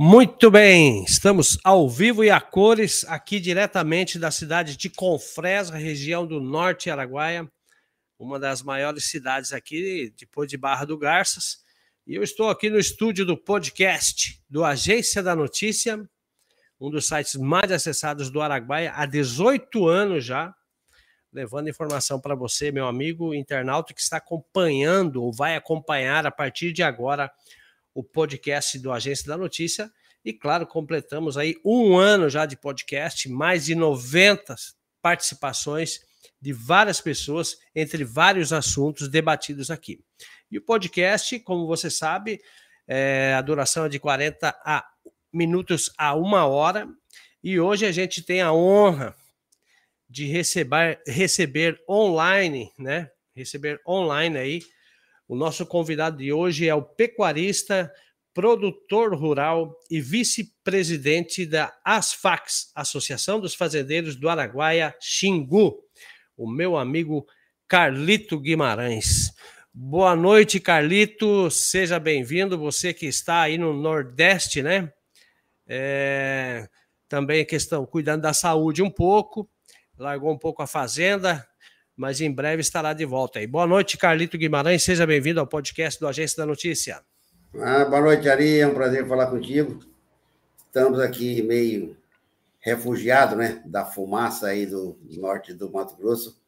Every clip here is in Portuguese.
Muito bem, estamos ao vivo e a cores aqui diretamente da cidade de Confresa, região do Norte Araguaia, uma das maiores cidades aqui, depois de Barra do Garças. E eu estou aqui no estúdio do podcast do Agência da Notícia, um dos sites mais acessados do Araguaia há 18 anos já, levando informação para você, meu amigo internauta que está acompanhando ou vai acompanhar a partir de agora o podcast do Agência da Notícia. E claro, completamos aí um ano já de podcast, mais de 90 participações de várias pessoas entre vários assuntos debatidos aqui. E o podcast, como você sabe, é, a duração é de 40 a minutos a uma hora. E hoje a gente tem a honra de receber, receber online, né? Receber online aí o nosso convidado de hoje é o pecuarista, produtor rural e vice-presidente da ASFAX, Associação dos Fazendeiros do Araguaia, Xingu, o meu amigo Carlito Guimarães. Boa noite, Carlito. Seja bem-vindo. Você que está aí no Nordeste, né? É... Também questão cuidando da saúde um pouco, largou um pouco a fazenda, mas em breve estará de volta aí. Boa noite, Carlito Guimarães, seja bem-vindo ao podcast do Agência da Notícia. Ah, boa noite, Ari, é um prazer falar contigo. Estamos aqui meio refugiados, né, da fumaça aí do norte do Mato Grosso.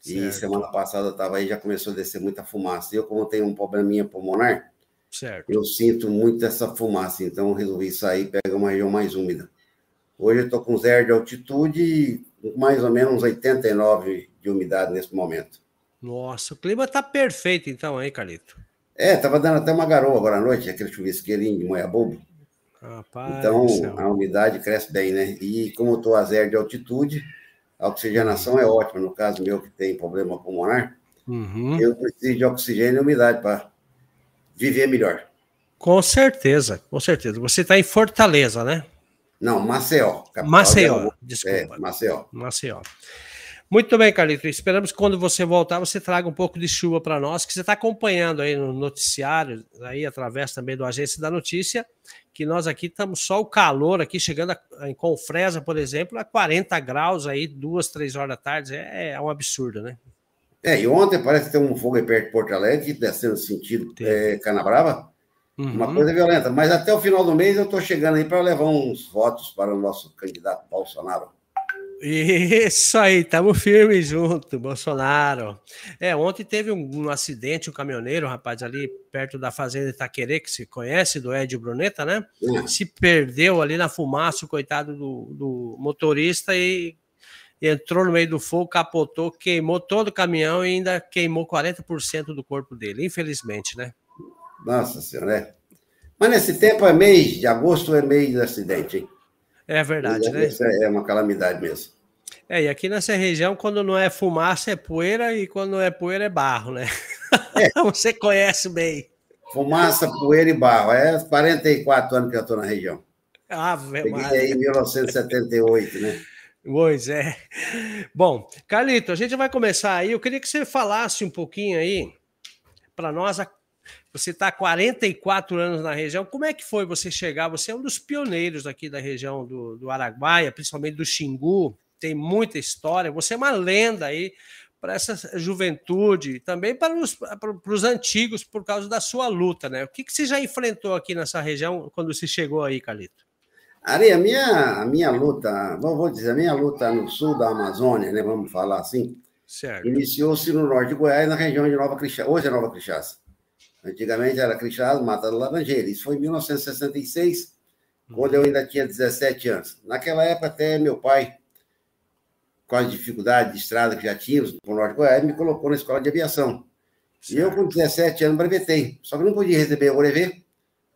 Certo. E semana passada estava aí, já começou a descer muita fumaça. Eu, como tenho um probleminha pulmonar, certo. eu sinto muito essa fumaça, então resolvi sair e pegar uma região mais úmida. Hoje eu estou com zero de altitude mais ou menos 89 de umidade nesse momento. Nossa, o clima está perfeito então aí, Carlito. É, tava dando até uma garoa agora à noite, aquele chuvisqueirinho de moiabobo. Rapaz, então, a umidade cresce bem, né? E como eu estou a zero de altitude, a oxigenação é ótima. No caso meu, que tem problema pulmonar, uhum. eu preciso de oxigênio e umidade para viver melhor. Com certeza, com certeza. Você está em Fortaleza, né? Não, Maceió. Maceió, de... desculpa. É, Maceió. Maceió. Muito bem, Carlito. Esperamos que quando você voltar, você traga um pouco de chuva para nós, que você está acompanhando aí no noticiário, aí através também do Agência da Notícia, que nós aqui estamos só o calor aqui, chegando a, em Confresa, por exemplo, a 40 graus aí, duas, três horas da tarde, é, é um absurdo, né? É, e ontem parece que tem um fogo aí perto de Porto Alegre, descendo sentido é, Canabrava, uhum. uma coisa violenta. Mas até o final do mês eu estou chegando aí para levar uns votos para o nosso candidato Bolsonaro. Isso aí, estamos firmes junto, Bolsonaro. É, ontem teve um, um, acidente, um caminhoneiro, rapaz, ali perto da fazenda Itaquerê, que se conhece, do Ed Bruneta, né? Uhum. Se perdeu ali na fumaça, o coitado do, do motorista, e, e, entrou no meio do fogo, capotou, queimou todo o caminhão e ainda queimou 40% do corpo dele, infelizmente, né? Nossa senhora, é. Mas nesse tempo é mês de agosto, é mês de acidente, hein? É verdade, né? Isso é uma calamidade mesmo. É, e aqui nessa região, quando não é fumaça, é poeira, e quando não é poeira, é barro, né? É. Você conhece bem. Fumaça, poeira e barro. É 44 anos que eu estou na região. Ah, Peguei aí em 1978, né? Pois é. Bom, Carlito, a gente vai começar aí. Eu queria que você falasse um pouquinho aí para nós a você está há 44 anos na região. Como é que foi você chegar? Você é um dos pioneiros aqui da região do, do Araguaia, principalmente do Xingu. Tem muita história. Você é uma lenda aí para essa juventude, também para os, para os antigos, por causa da sua luta, né? O que, que você já enfrentou aqui nessa região quando você chegou aí, Calito? Ari, a minha, a minha luta, vou dizer, a minha luta no sul da Amazônia, né? Vamos falar assim, iniciou-se no norte de Goiás, na região de Nova Crixás. Hoje é Nova Crixás. Antigamente era Crixás, Mata do Laranjeira. Isso foi em 1966, quando eu ainda tinha 17 anos. Naquela época, até meu pai, com as dificuldades de estrada que já tínhamos no Norte de Goiás, me colocou na escola de aviação. Certo. E eu, com 17 anos, brevetei. Só que não podia receber o brevet,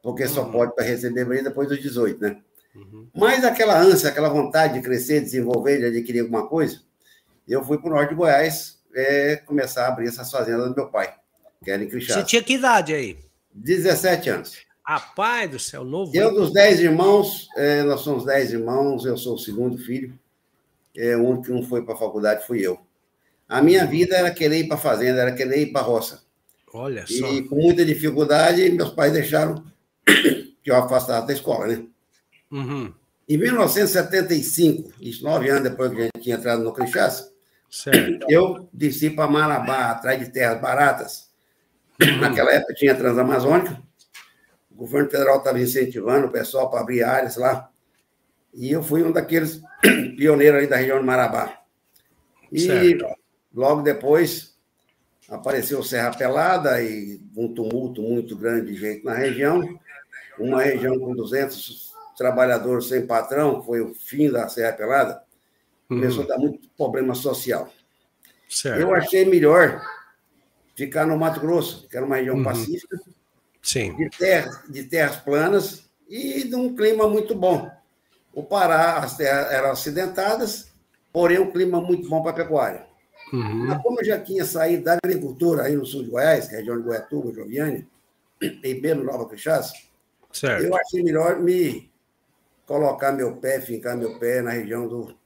porque uhum. só pode para receber brevet depois dos 18, né? Uhum. Mas aquela ânsia, aquela vontade de crescer, desenvolver, de adquirir alguma coisa, eu fui para o Norte de Goiás é, começar a abrir essas fazendas do meu pai. Querem Você tinha que idade aí? 17 anos. Rapaz do céu, novo. Eu, dos 10 irmãos, é, nós somos 10 irmãos, eu sou o segundo filho. É, o único que não foi para a faculdade fui eu. A minha vida era querer ir para a fazenda, era querer ir para a roça. Olha só. E com muita dificuldade, meus pais deixaram que eu afastava da escola, né? Uhum. Em 1975, isso nove anos depois que a gente tinha entrado no Crixás, eu desci para Marabá, atrás de terras baratas. Naquela época tinha Transamazônica, o governo federal estava incentivando o pessoal para abrir áreas lá. E eu fui um daqueles pioneiros ali da região de Marabá. E certo. logo depois apareceu Serra Pelada e um tumulto muito grande de gente na região. Uma região com 200 trabalhadores sem patrão, foi o fim da Serra Pelada. Começou uhum. a dar muito problema social. Certo. Eu achei melhor ficar no Mato Grosso, que era uma região uhum. pacífica, Sim. De, terras, de terras planas e de um clima muito bom. O Pará, as terras eram acidentadas, porém um clima muito bom para a pecuária. Uhum. Mas como eu já tinha saído da agricultura aí no sul de Goiás, que é a região de Goiatuba, Joviane, e Belo Nova Crixás, eu achei melhor me colocar meu pé, fincar meu pé na região do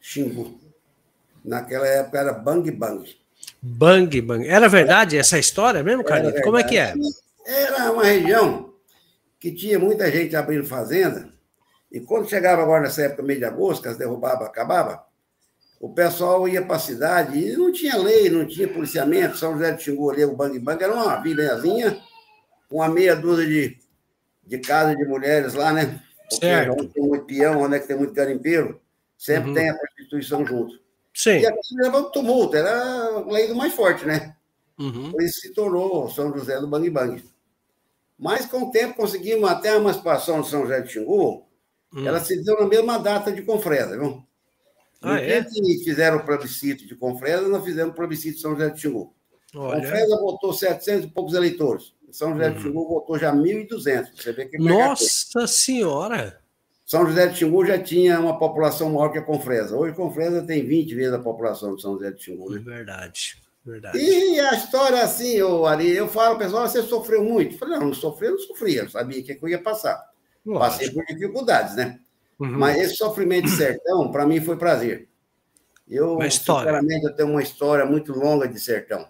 Xingu. Naquela época era Bang Bang. Bang Bang. Era verdade essa história mesmo, Carlito? Como é que é? Era uma região que tinha muita gente abrindo fazenda, e quando chegava agora nessa época, meio de agosto, que as derrubavam, acabava, o pessoal ia para a cidade e não tinha lei, não tinha policiamento. São José de Xingu ali, o Bang Bang, era uma vilazinha com uma meia dúzia de, de casas de mulheres lá, né? Porque certo. onde tem muito peão, onde é que tem muito garimpeiro, sempre uhum. tem a prostituição junto. Sim. E aqui levava um tumulto, era a lei do mais forte, né? Uhum. Isso se tornou São José do Bang Bang. Mas, com o tempo, conseguimos até a emancipação de São José de Xingu, hum. ela se deu na mesma data de Confresa, viu? Ah, é? que fizeram o plebiscito de Confresa, nós fizemos o plebiscito de São José de Xingu. Olha. Confresa votou 700 e poucos eleitores. São José de hum. Xingu votou já 1.200. Você vê que Nossa Senhora! São José de Xingu já tinha uma população maior que a Confresa. Hoje, a Confresa tem 20 vezes a população de São José de Xingu. Né? Verdade. Verdade. E a história assim, eu, Ari, eu falo, pessoal, você sofreu muito? Eu falei, não, não sofri, não sofria, eu sabia que eu ia passar. Lógico. Passei por dificuldades, né? Uhum. Mas esse sofrimento de sertão, para mim, foi prazer. Eu, sinceramente, eu tenho uma história muito longa de sertão.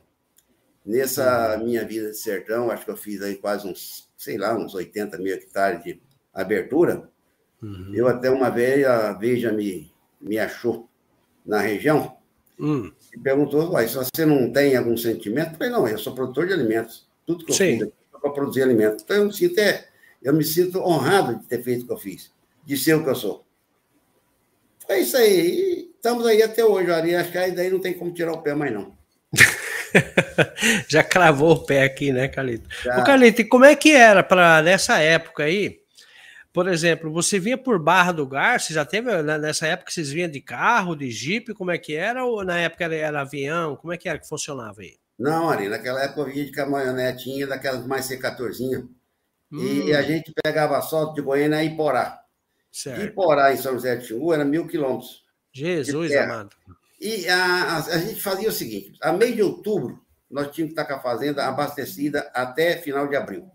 Nessa uhum. minha vida de sertão, acho que eu fiz aí quase uns, sei lá, uns 80 mil hectares de abertura. Uhum. Eu até uma vez, a Veja me, me achou na região, Hum. E perguntou, Uai, se você não tem algum sentimento? Eu falei, não, eu sou produtor de alimentos. Tudo que eu Sim. fiz é para produzir alimentos. Então, eu me, sinto, é, eu me sinto honrado de ter feito o que eu fiz, de ser o que eu sou. É isso aí. E estamos aí até hoje, Ari. Acho que aí daí não tem como tirar o pé mais, não. Já cravou o pé aqui, né, Calito? Já. Ô, Calito, e como é que era para nessa época aí? Por exemplo, você vinha por Barra do Garça, já teve né, nessa época vocês vinham de carro, de jipe, como é que era? Ou na época era, era avião? Como é que era que funcionava aí? Não, Ari, naquela época eu vinha de caminhonetinha, daquelas mais C14. Hum. E a gente pegava assalto de Goiânia a Iporá. Certo. Iporá, em São José de Xingu, era mil quilômetros. Jesus amado. E a, a, a, gente fazia o seguinte: a meio de outubro, nós tínhamos que estar com a fazenda abastecida até final de abril.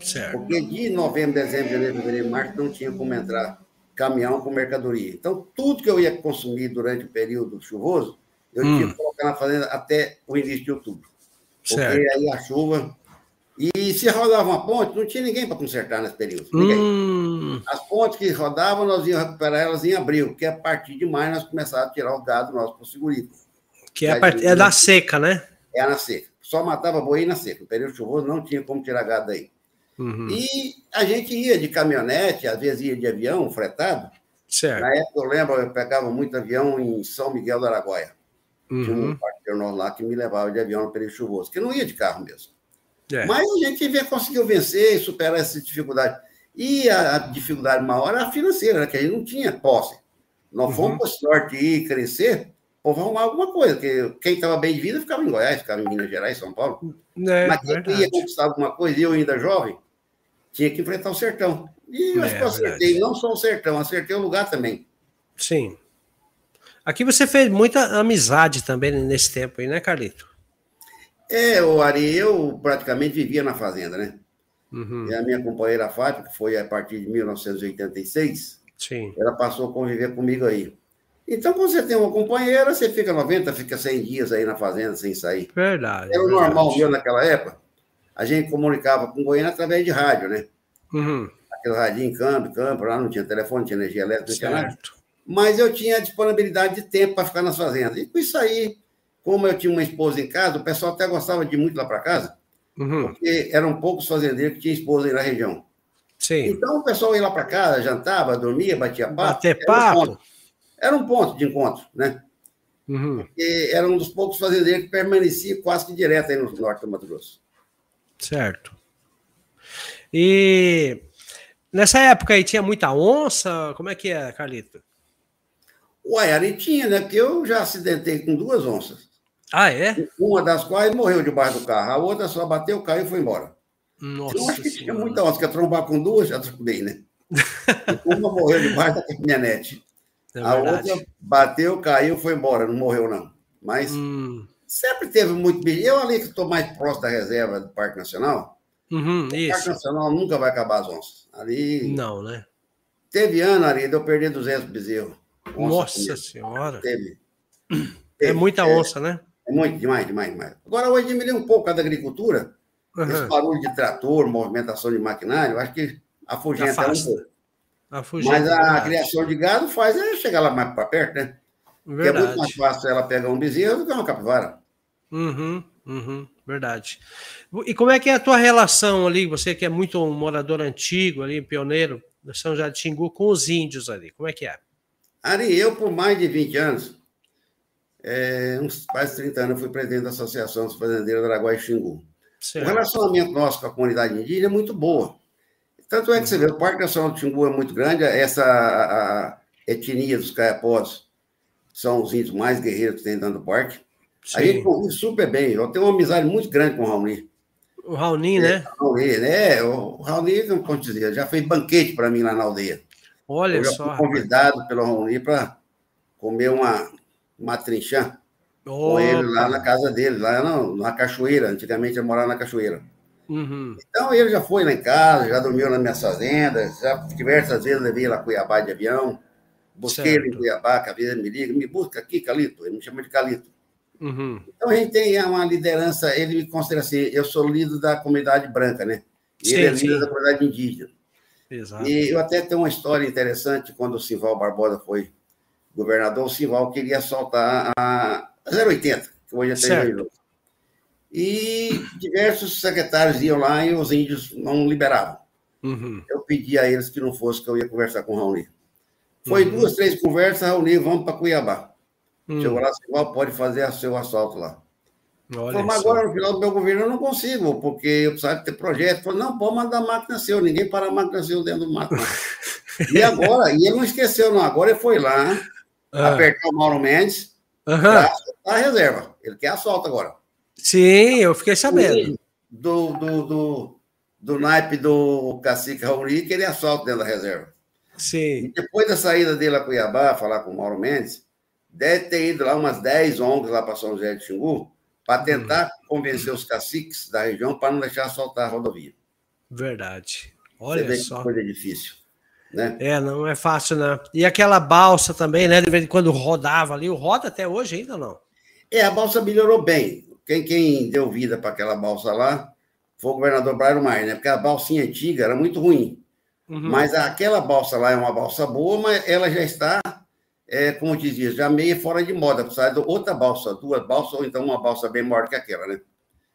Certo. Porque de novembro, dezembro, janeiro, fevereiro, março não tinha como entrar caminhão com mercadoria. Então, tudo que eu ia consumir durante o período chuvoso, eu hum. tinha que colocar na fazenda até o início de outubro. Porque certo. aí a chuva. E se rodava uma ponte, não tinha ninguém para consertar nesse período. Hum. As pontes que rodavam, nós íamos recuperar elas em abril, porque a partir de maio nós começávamos a tirar o gado nosso para o segurito. Que é, part... é da seca, né? É na seca. Só matava boi na seca. No período chuvoso não tinha como tirar gado daí. Uhum. E a gente ia de caminhonete, às vezes ia de avião fretado. Certo. Na época eu lembro, eu pegava muito avião em São Miguel do Araguaia. Uhum. Tinha um parceiro lá que me levava de avião no período chuvoso, que não ia de carro mesmo. É. Mas a gente conseguiu vencer e superar essa dificuldade. E a, a dificuldade maior era a financeira, né? que a gente não tinha posse. Nós uhum. fomos para sorte e crescer, ou arrumar alguma coisa, porque quem estava bem de vida ficava em Goiás, ficava em Minas Gerais, São Paulo. É, Mas quem verdade. ia conquistar alguma coisa, e eu ainda jovem, tinha que enfrentar o sertão. E eu é, acho que eu acertei, verdade. não só o sertão, acertei o lugar também. Sim. Aqui você fez muita amizade também nesse tempo aí, né, Carlito? É, o Ari, eu praticamente vivia na fazenda, né? Uhum. E a minha companheira Fátima, que foi a partir de 1986, Sim. ela passou a conviver comigo aí. Então, quando você tem uma companheira, você fica 90, fica 100 dias aí na fazenda sem sair. Verdade. Era o normal meu naquela época a gente comunicava com Goiânia através de rádio, né? Uhum. aquele radinho, câmbio, câmbio, lá não tinha telefone, não tinha energia elétrica, não tinha nada. Mas eu tinha disponibilidade de tempo para ficar nas fazendas. E com isso aí, como eu tinha uma esposa em casa, o pessoal até gostava de ir muito lá para casa, uhum. porque eram poucos fazendeiros que tinham esposa aí na região. Sim. Então o pessoal ia lá para casa, jantava, dormia, batia papo. Bater papo. Era um ponto de encontro, né? Uhum. Era um dos poucos fazendeiros que permanecia quase que direto aí no norte do Mato Grosso. Certo. E nessa época aí tinha muita onça? Como é que é, Carlito? Uai, ali tinha, né? Porque eu já acidentei com duas onças. Ah, é? Uma das quais morreu debaixo do carro, a outra só bateu, caiu e foi embora. Nossa eu acho que tinha muita onça, que trombar com duas, já trombei, né? Uma morreu debaixo da caminhonete. É a outra bateu, caiu, foi embora, não morreu, não. Mas hum. sempre teve muito bicho. Eu ali que estou mais próximo da reserva do Parque Nacional, uhum, o Parque Nacional nunca vai acabar as onças. Ali. Não, né? Teve ano ali, eu perdi 200 bezerros. Nossa comigo. Senhora! Teve. É teve. muita é, onça, né? É muito, demais, demais, demais. Agora, hoje diminuiu um pouco a da agricultura, Uhum. Esse barulho de trator, movimentação de maquinário, acho que afugenta um pouco. Afugenta, Mas a criação de gado faz é chegar lá mais para perto, né? Verdade. Porque é muito mais fácil ela pegar um bezerro do que uma capivara. Uhum, uhum, verdade. E como é que é a tua relação ali, você que é muito um morador antigo ali, pioneiro da São de Xingu, com os índios ali, como é que é? Ari, eu por mais de 20 anos, é, uns quase 30 anos, fui presidente da Associação dos Fazendeiros do Araguai e Xingu. Certo. O relacionamento nosso com a comunidade indígena é muito boa. Tanto é que você vê, o Parque Nacional do Xingu é muito grande, essa a, a etnia dos caiapós são os índios mais guerreiros que tem dentro do parque. Sim. A gente convive super bem. Eu tenho uma amizade muito grande com o Raoni. O Raoni, né? O Raoni, né? O Raoni, como posso dizer, já fez banquete para mim lá na aldeia. Olha eu só. Fui convidado rapaz. pelo Raoni para comer uma, uma trinchã com ele lá na casa dele, lá na, na cachoeira. Antigamente ele morava na cachoeira. Uhum. Então ele já foi lá em casa, já dormiu nas minhas fazendas, já diversas vezes levei lá Cuiabá de avião, busquei certo. ele em Cuiabá, que às vezes ele me liga, me busca aqui, Calito, ele me chama de Calito. Uhum. Então a gente tem uma liderança, ele me considera assim, eu sou líder da comunidade branca, né? E sim, ele é líder sim. da comunidade indígena. Exato. E eu até tenho uma história interessante, quando o Sival Barbosa foi governador, o Sival queria soltar a, 080, que hoje é 3 E diversos secretários iam lá e os índios não liberavam. Uhum. Eu pedi a eles que não fosse, que eu ia conversar com o Raoni. Foi uhum. duas, três conversas, Raoni, vamos para Cuiabá. Uhum. Chegou lá, igual pode fazer o seu assalto lá. Falei, mas agora, no final do meu governo, eu não consigo, porque eu precisava ter projeto. Falei, não, pode mandar a máquina seu, ninguém para a máquina seu dentro do mato. e agora, e ele não esqueceu, não. Agora ele foi lá, ah. apertar o Mauro Mendes, Uhum. Para a reserva. Ele quer assalto agora. Sim, eu fiquei sabendo. Do, do, do, do naipe do cacique Rauli, que ele assalto dentro da reserva. Sim. E depois da saída dele a Cuiabá, falar com o Mauro Mendes, deve ter ido lá umas 10 ONGs lá para São José de Xingu, para tentar uhum. convencer os caciques da região para não deixar assaltar a rodovia. Verdade. Olha Você vê só. Que coisa difícil. Né? É, não é fácil, né? E aquela balsa também, né? De vez em quando rodava ali, o roda até hoje ainda não? É, a balsa melhorou bem. Quem, quem deu vida para aquela balsa lá foi o governador Brairo Maia, né? Porque a balsinha antiga era muito ruim. Uhum. Mas aquela balsa lá é uma balsa boa, mas ela já está, é, como dizia, já meio fora de moda. Precisa de outra balsa, duas balsas, ou então uma balsa bem maior que aquela, né?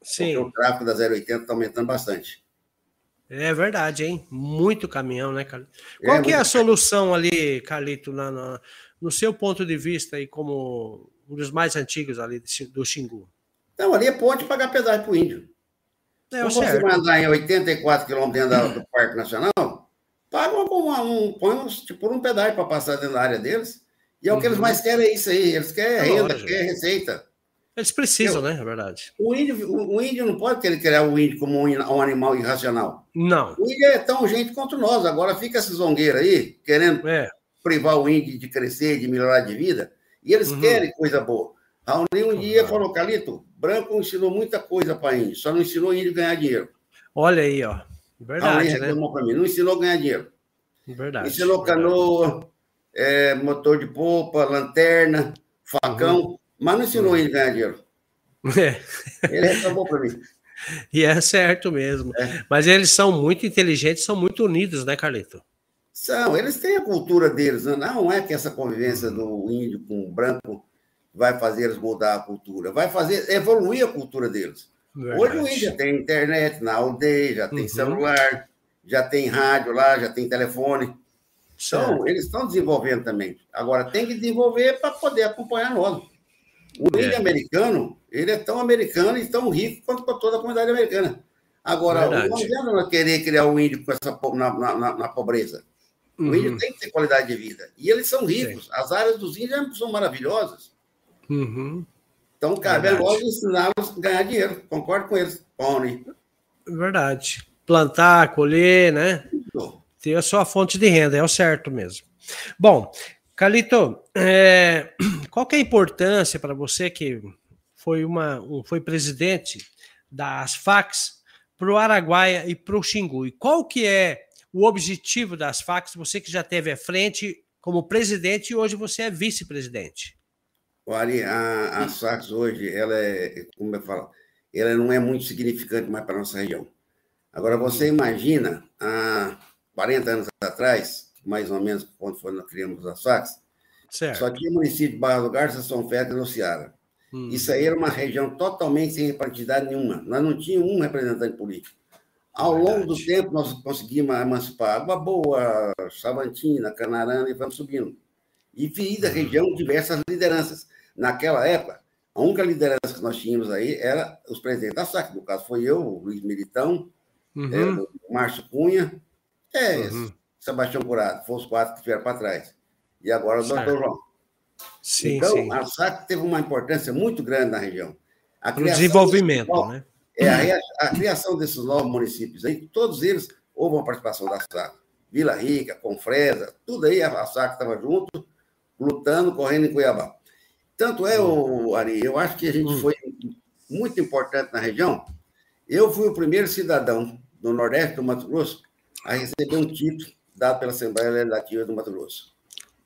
Sim. Porque o tráfego da 080 está aumentando bastante. É verdade, hein? Muito caminhão, né, Carlito? É, Qual é, que é a solução ali, Carlito, na, na, no seu ponto de vista aí, como um dos mais antigos ali do Xingu? Não, ali é ponte pagar pedágio para o índio. É, Se você mandar em 84 quilômetros dentro do Parque Nacional, paga uma, um, põe um, tipo, um pedágio para passar dentro da área deles. E é o que eles uhum. mais querem, é isso aí. Eles querem é renda, querem receita. Eles precisam, né? É verdade. O índio, o, índio não pode querer criar o índio como um, um, animal irracional. Não. O índio é tão gente quanto nós. Agora fica esse zongueiro aí, querendo é. privar o índio de crescer, de melhorar de vida, e eles uhum. querem coisa boa. Raoni um dia falou, Calito, branco ensinou muita coisa para índio, só não ensinou índio a ganhar dinheiro. Olha aí, ó. Verdade, né? Mim, não ensinou a ganhar dinheiro. Verdade. Ensinou verdade. canoa, é, motor de polpa, lanterna, facão. Uhum mas não ensinou ele a ganhar dinheiro. É. Ele reclamou para mim. E é certo mesmo. É. Mas eles são muito inteligentes, são muito unidos, né, Carlito? São, eles têm a cultura deles. Né? Não é que essa convivência do índio com o branco vai fazer eles mudar a cultura, vai fazer evoluir a cultura deles. Verdade. Hoje o índio já tem internet na aldeia, já tem uhum. celular, já tem rádio lá, já tem telefone. Então, eles estão desenvolvendo também. Agora, tem que desenvolver para poder acompanhar nós. O é. índio americano, ele é tão americano e tão rico quanto toda a comunidade americana. Agora, Verdade. não adianta querer criar o um índio com essa, na, na, na pobreza. O uhum. índio tem que ter qualidade de vida. E eles são ricos. Sim. As áreas dos índios são maravilhosas. Uhum. Então, cabe a nós ensiná-los a ganhar dinheiro. Concordo com eles, Pony. Verdade. Plantar, colher, né? Ter a sua fonte de renda, é o certo mesmo. Bom, Calito, é, qual que é a importância para você que foi, uma, um, foi presidente das FACs para o Araguaia e para o Xingu? E qual que é o objetivo das FACs, você que já teve à frente como presidente e hoje você é vice-presidente? Olha, a, a SACS hoje, ela é, como eu falo, ela não é muito significante mais para a nossa região. Agora, você imagina, há 40 anos atrás, mais ou menos, quando foi, nós criamos a SACS, certo. só tinha o município de Barra do Garça, São Félix e Luciara. Hum. Isso aí era uma região totalmente sem reparticidade nenhuma. Nós não tínhamos um representante político. Ao Verdade. longo do tempo, nós conseguimos emancipar Água Boa, Savantina, Canarana e vamos subindo. E fiz da região diversas lideranças. Naquela época, a única liderança que nós tínhamos aí era os presidentes da SAC. No caso, foi eu, o Luiz Militão, uhum. é, o Márcio Cunha, é, uhum. Sebastião Curado. Foram os quatro que estiveram para trás. E agora o doutor João. Sim, então, sim. a SAC teve uma importância muito grande na região. A Pro desenvolvimento, novos, né? É, a, a, criação desses novos municípios aí, todos eles houve uma participação da SAC. Vila Rica, Confresa, tudo aí a SAC estava junto, lutando, correndo em Cuiabá. Tanto é, o Ari, eu acho que a gente hum. foi muito importante na região. Eu fui o primeiro cidadão do Nordeste do Mato Grosso a receber um título dado pela Assembleia Legislativa do Mato Grosso.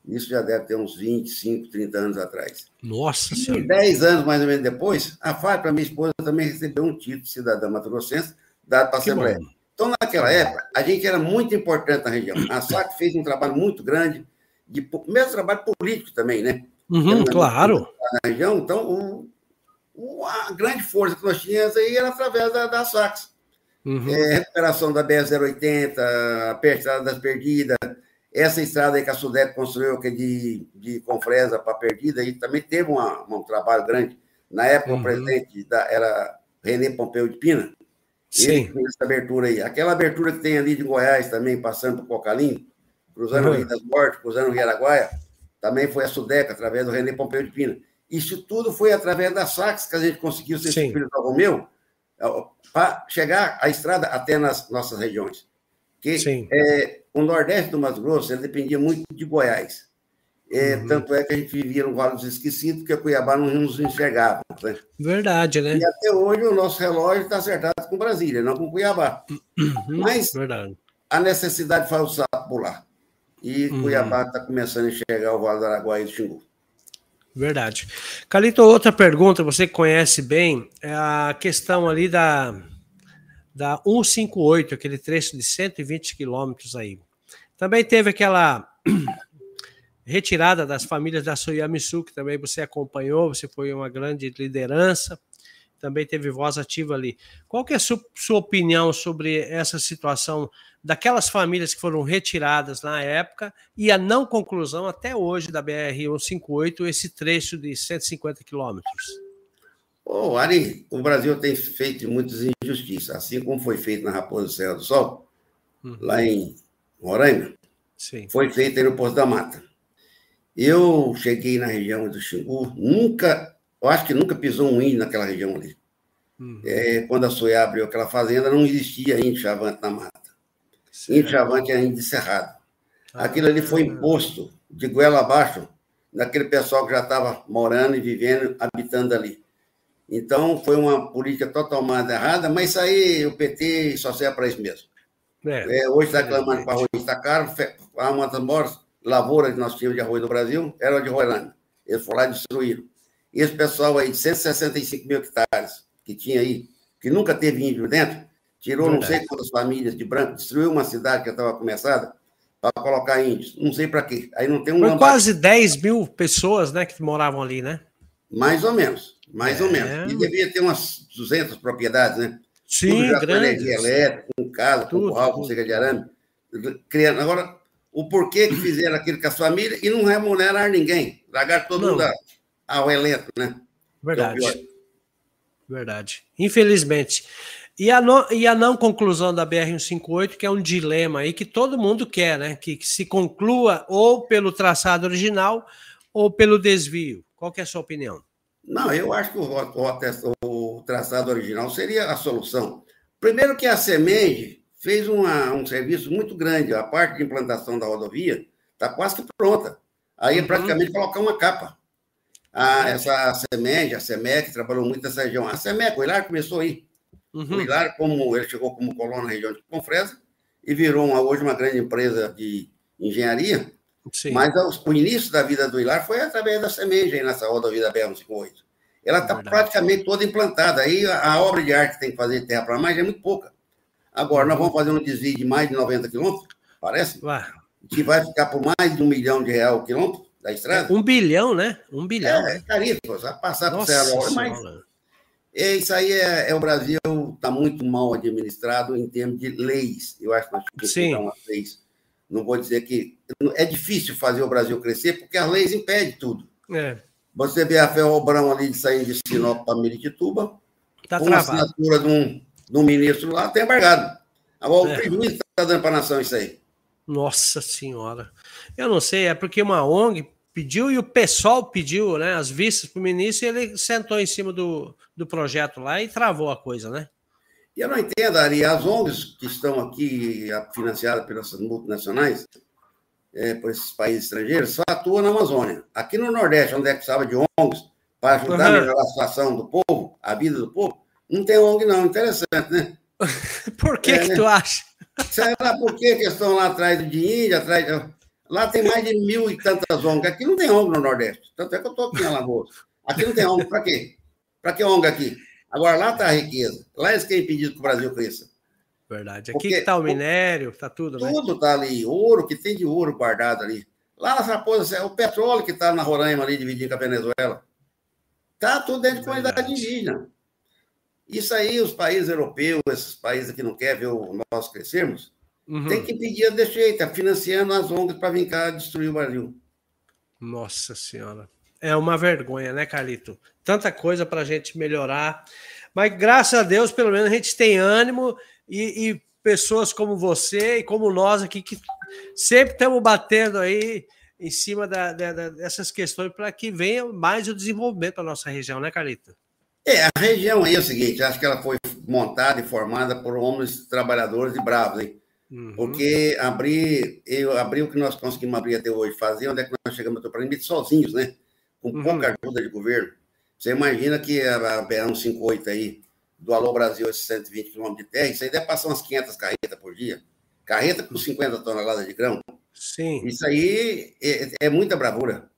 Isso já deve ter uns 25, 30 anos atrás. Nossa Senhora! E 10 anos mais ou menos depois, a Fábio, minha esposa, também recebeu um título de cidadã mato-grossense dado para a Assembleia. Bom. Então, naquela época, a gente era muito importante na região. A SAC fez um trabalho muito grande, de, mesmo trabalho político também, né? Uhum, claro. Na região, então, o, o, a grande força que nós tínhamos aí era através da, da SACS. Uhum. É, recuperação da BR-080, a estrada das Perdidas, essa estrada aí que a Sudec construiu, que é de, de Confresa para Perdida, e também teve uma, um trabalho grande. Na época, uhum. o presidente da, era René Pompeu de Pina. Sim. Ele essa abertura aí. Aquela abertura que tem ali de Goiás também, passando por Cocalim, cruzando uhum. o Rio das Mortes, cruzando o Rio Araguaia, também foi a Sudeca, através do René Pompeu de Pina. Isso tudo foi através da SACS que a gente conseguiu ser filho do Romeu para chegar a estrada até nas nossas regiões. Que é, o Nordeste do Mato Grosso ele dependia muito de Goiás. É, uhum. Tanto é que a gente vivia no Vale dos Esquecidos, porque Cuiabá não nos enxergava. Né? Verdade, né? E até hoje o nosso relógio está acertado com Brasília, não com Cuiabá. Uhum. Mas Verdade. a necessidade faz o sapo pular. E uhum. Cuiabá está começando a enxergar o Vale do Araguaia e do Xingu. Verdade. Calito, outra pergunta, você que conhece bem, é a questão ali da, da 158, aquele trecho de 120 quilômetros aí. Também teve aquela retirada das famílias da Soyamisu, que também você acompanhou, você foi uma grande liderança também teve voz ativa ali. Qual que é a sua, sua opinião sobre essa situação daquelas famílias que foram retiradas na época e a não conclusão até hoje da BR-158, esse trecho de 150 quilômetros? Oh, Ari, o Brasil tem feito muitas injustiças, assim como foi feito na Raposa Serra do Sol, uhum. lá em Roraima, Sim. foi feito aí no Poço da Mata. Eu cheguei na região do Xingu, nunca eu acho que nunca pisou um índio naquela região ali. Uhum. É, quando a Soia abriu aquela fazenda, não existia índio chavante na mata. Certo. Índio chavante era índio cerrado. Ah, Aquilo ali foi imposto de goela abaixo naquele pessoal que já estava morando e vivendo, habitando ali. Então, foi uma política totalmente errada, mas isso aí o PT só serve para isso mesmo. É, é, hoje está clamando para arroz está caro. Uma das maiores lavouras que nós tínhamos de arroz do Brasil era de Roraima. Eles foram lá e destruíram. E esse pessoal aí, de 165 mil hectares que tinha aí, que nunca teve índio dentro, tirou Verdade. não sei quantas famílias de branco, destruiu uma cidade que estava começada para colocar índios. Não sei para quê. Aí não tem um. Foi quase 10 mil pessoas né, que moravam ali, né? Mais ou menos, mais é. ou menos. E devia ter umas 200 propriedades, né? Sim, Tudo grande. energia elétrica, com casa, com curral, com cerca de arame. Criando. Agora, o porquê que fizeram aquilo com as famílias e não remuneraram ninguém. Largaram todo não. mundo ao elenco, né? Verdade. É Verdade. Infelizmente. E a, não, e a não conclusão da BR-158, que é um dilema aí que todo mundo quer, né? Que, que se conclua ou pelo traçado original ou pelo desvio. Qual é a sua opinião? Não, eu acho que o, o, o traçado original seria a solução. Primeiro que a SEMENG fez uma, um serviço muito grande, a parte de implantação da rodovia está quase que pronta. Aí é uhum. praticamente colocar uma capa. A, essa SEMEG, a SEMEC, trabalhou muito nessa região. A SEMEC, o Hilário começou aí. Uhum. O Hilário, como ele chegou como colono na região de Confresa e virou uma, hoje uma grande empresa de engenharia. Sim. Mas o início da vida do Hilário foi através da SEMEG, nessa rodovia da BR-158. Ela está é praticamente toda implantada. Aí a, a, obra de arte que tem que fazer terra para mais é muito pouca. Agora, nós vamos fazer um desvio de mais de 90 quilômetros, parece? Que vai ficar por mais de um milhão de reais o quilômetro da estrada. Um bilhão, né? Um bilhão. É, é caríssimo, vai passar por Serra mas é, isso aí é, é o Brasil está muito mal administrado em termos de leis. Eu acho que nós temos que umas leis. Não vou dizer que é difícil fazer o Brasil crescer porque as leis impedem tudo. É. Você vê a Ferrobrão ali de sair de Sinop para Miritituba, tá com travado. a assinatura de um, de um ministro lá, tem embargado. Agora, é. o prejuízo está dando para a nação isso aí. Nossa Senhora. Eu não sei, é porque uma ONG pediu e o pessoal pediu né, as vistas para o ministro e ele sentou em cima do, do projeto lá e travou a coisa, né? E eu não entendo, Ari, as ONGs que estão aqui financiadas pelas multinacionais, é, por esses países estrangeiros, só atuam na Amazônia. Aqui no Nordeste, onde é que precisava de ONGs para ajudar uhum. a melhorar a situação do povo, a vida do povo, não tem ONG não, interessante, né? por que é, que né? tu acha? Sei lá por que estão lá atrás de Índia, atrás de... Lá tem mais de mil e tantas ONGs. Aqui não tem ONG no Nordeste. Tanto é que eu estou aqui em Alagoas. Aqui não tem ONG. Para quê? Para que ONG aqui? Agora, lá está a riqueza. Lá eles querem pedir que o Brasil cresça. Verdade. Aqui está o minério, está tudo, né? Tudo está ali. Ouro, que tem de ouro guardado ali. Lá na Raposa, é o petróleo que está na Roraima ali, dividindo com a Venezuela. Está tudo dentro de comunidade indígena. Isso aí, os países europeus, esses países que não querem ver nós crescermos, Uhum. Tem que pedir desse jeito, tá financiando as ONGs para vir cá destruir o Brasil. Nossa Senhora. É uma vergonha, né, Carlito? Tanta coisa para a gente melhorar. Mas graças a Deus, pelo menos a gente tem ânimo e, e pessoas como você e como nós aqui que sempre estamos batendo aí em cima da, da, dessas questões para que venha mais o desenvolvimento da nossa região, né, Carlito? É, a região aí é o seguinte, acho que ela foi montada e formada por homens trabalhadores e bravos, hein? Uhum. Porque abrir, eu abri o que nós conseguimos abrir até hoje, fazer onde é que nós chegamos para limite sozinhos, né? Com uhum. pouca ajuda de governo. Você imagina que a, a BR-158 aí, do Alô Brasil, esses 120 km de terra, isso aí deve passar umas 500 carretas por dia. Carreta com 50 toneladas de grão. Sim. Isso aí é, é muita bravura.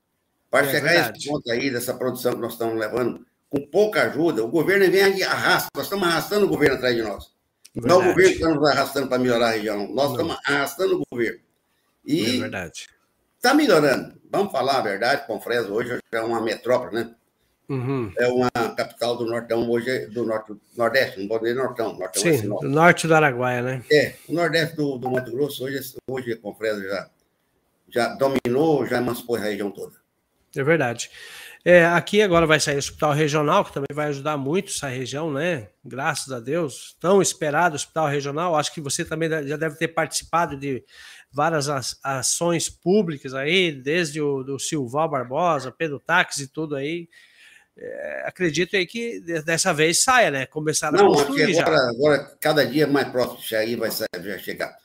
Para é chegar verdade. a esse ponto aí, dessa produção que nós estamos levando, com pouca ajuda, o governo vem e arrasta. Nós estamos arrastando o governo atrás de nós. Verdade. Não é o governo que está nos arrastando para melhorar a região. Nós não. estamos arrastando o governo. E é verdade. Está melhorando. Vamos falar a verdade, Confresa hoje é uma metrópole, né? Uhum. É uma capital do Nortão, hoje é do norte, Nordeste, não vou dizer Nortão. Nortão é Sim, é do norte do Araguaia, né? É, o Nordeste do, do Mato Grosso, hoje, hoje Confresa já, já dominou, já emancipou a região toda. É verdade. É, aqui agora vai sair o hospital regional, que também vai ajudar muito essa região, né? Graças a Deus. Tão esperado o hospital regional. Acho que você também já deve ter participado de várias ações públicas aí, desde o do Silval Barbosa, Pedro Táxi e tudo aí. É, acredito aí que dessa vez saia, né? Começar a Não, construir agora, já. agora, cada dia mais próximo de aí vai, sair, vai chegar.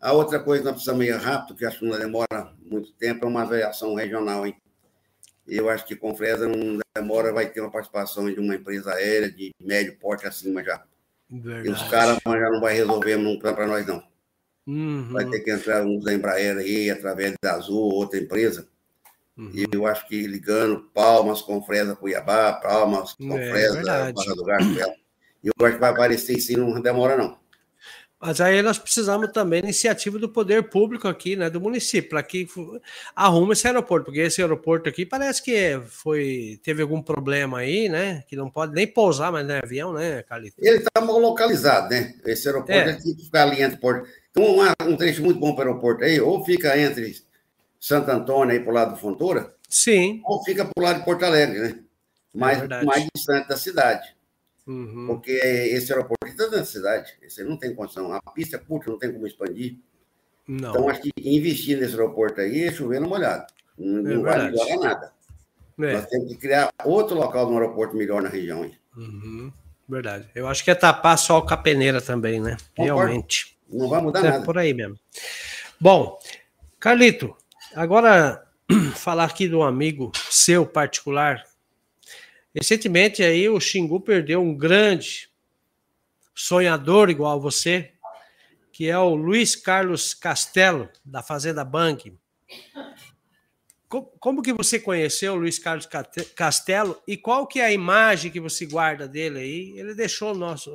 A outra coisa que nós precisamos ir rápido, que acho que não demora muito tempo, é uma avaliação regional, hein? Eu acho que com Fresa não demora, vai ter uma participação de uma empresa aérea de médio porte acima já. Verdade. E os caras já não vai resolver nunca para nós, não. Uhum. Vai ter que entrar uns da Embraer aí, através da Azul, outra empresa. Uhum. E eu acho que ligando Palmas com Fresa Cuiabá, Palmas com é, Fresa Barra do Garço, Eu acho que vai aparecer sim, não demora não. Mas aí nós precisamos também da iniciativa do poder público aqui, né, do município, para que arrume esse aeroporto, porque esse aeroporto aqui parece que foi teve algum problema aí, né, que não pode nem pousar mais no avião, né, Calito? Ele está mal localizado, né? Esse aeroporto é. tem que ficar ali entre porto. Então, um, um trecho muito bom para o aeroporto aí, ou fica entre Santo Antônio aí para o lado do Fontoura, sim, ou fica para o lado de Porto Alegre, né? Mais, é mais distante da cidade. Uhum. Porque esse aeroporto está da cidade, esse não tem condição. A pista é curta, não tem como expandir. Não. Então, acho que investir nesse aeroporto aí é chover no molhado. Não, é não vai melhorar nada. É. Nós temos que criar outro local no aeroporto melhor na região. Aí. Uhum. Verdade. Eu acho que é tapar só o Capeneira também, né? Concordo. Realmente. Não vai mudar é nada. Por aí mesmo. Bom, Carlito, agora falar aqui de um amigo seu particular Recentemente aí o Xingu perdeu um grande sonhador igual você, que é o Luiz Carlos Castelo, da Fazenda Bank. Como que você conheceu o Luiz Carlos Castelo e qual que é a imagem que você guarda dele aí? Ele deixou o nosso,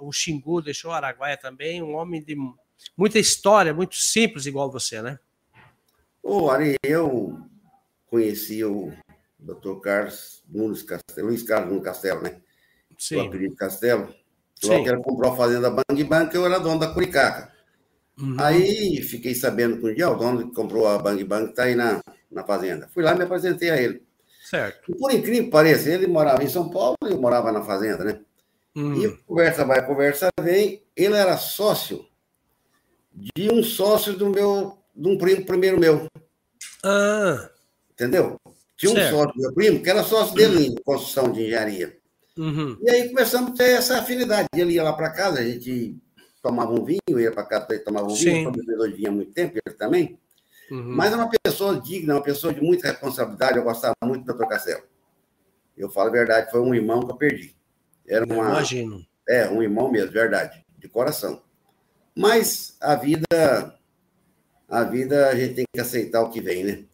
o Xingu, deixou o Araguaia também, um homem de muita história, muito simples igual você, né? Ô, Ari, eu conheci o Dr. Carlos Nunes Castelo, Luiz Carlos Nunes Castelo, né? Sim. O apelido Castelo. Logo que ele comprou a fazenda Bang Bang, eu era dono da Curicaca. Uhum. Aí fiquei sabendo que um dia o dono que comprou a Bang Bang está aí na, na fazenda. Fui lá e me apresentei a ele. Certo. E por incrível que pareça, ele morava em São Paulo e eu morava na fazenda, né? Uhum. E conversa vai, conversa vem. Ele era sócio de um sócio do meu, de um primo primeiro meu. Ah. Entendeu? Tinha um certo. sócio, meu primo, que era sócio dele em construção de engenharia. Uhum. E aí começamos a ter essa afinidade. Ele ia lá para casa, a gente tomava um vinho, ia para casa para tomava um vinho, bebedor de vinho há muito tempo, ele também. Uhum. Mas é uma pessoa digna, uma pessoa de muita responsabilidade. Eu gostava muito do Dr. Castelo. Eu falo a verdade, foi um irmão que eu perdi. Era uma, imagino. É, um irmão mesmo, verdade, de coração. Mas a vida, a vida a gente tem que aceitar o que vem, né?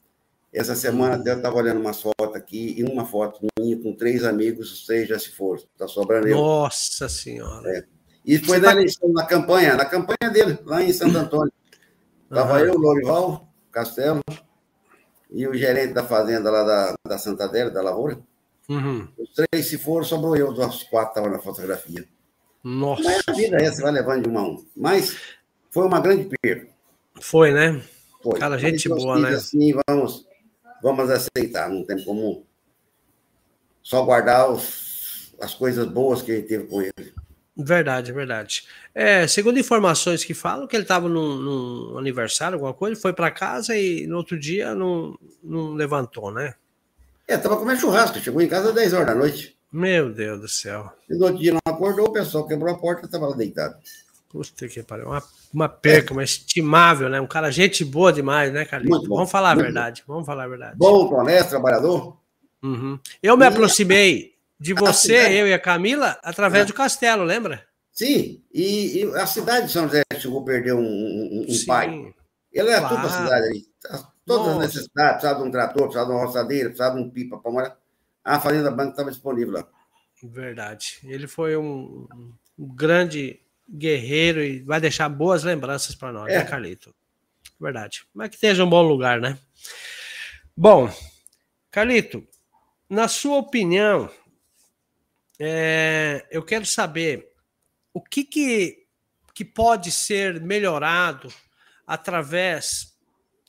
Essa semana eu estava olhando uma foto aqui, e uma foto minha com três amigos, os três já se foram. Está sobrando eu. Nossa Senhora! É. E foi na tá eleição, na campanha, na campanha dele, lá em Santo Antônio. Estava uhum. eu, Lorival, Castelo, e o gerente da fazenda lá da, da Santa Adélia, da Lavoura. Uhum. Os três se foram, sobrou eu, os quatro estavam na fotografia. Nossa! Mas a vida é essa, vai levando de uma a um. Mas foi uma grande perda. Foi, né? Foi. Cara, gente boa, né? Assim, vamos vamos aceitar, não tem como só guardar os, as coisas boas que ele teve com ele. Verdade, verdade. É, segundo informações que falam que ele estava num, num, aniversário, alguma coisa, foi para casa e no outro dia não, não levantou, né? É, estava comendo churrasco, chegou em casa às 10 horas da noite. Meu Deus do céu. E no outro dia não acordou, o pessoal quebrou a porta e estava lá deitado. Puta que pariu. Uma, uma perca, uma estimável, né? Um cara, gente boa demais, né, Carlinhos? Vamos falar a verdade. Bom. Vamos falar a verdade. Bom, honesto, trabalhador. Uhum. Eu me aproximei de você, eu e a Camila, através é. do castelo, lembra? Sim, e, e, a cidade de São José chegou a perder um, um, um pai. Ele era claro. tudo a cidade aí. Todas Nossa. as necessidades, precisava de um trator, precisava de uma roçadeira, precisava de um pipa para morar. A Fazenda Banco estava disponível lá. Verdade. Ele foi um, um grande guerreiro e vai deixar boas lembranças para nós, né, é. né, Carlito? Verdade. Mas que esteja um bom lugar, né? Bom, Carlito, na sua opinião, é, eu quero saber o que, que, que pode ser melhorado através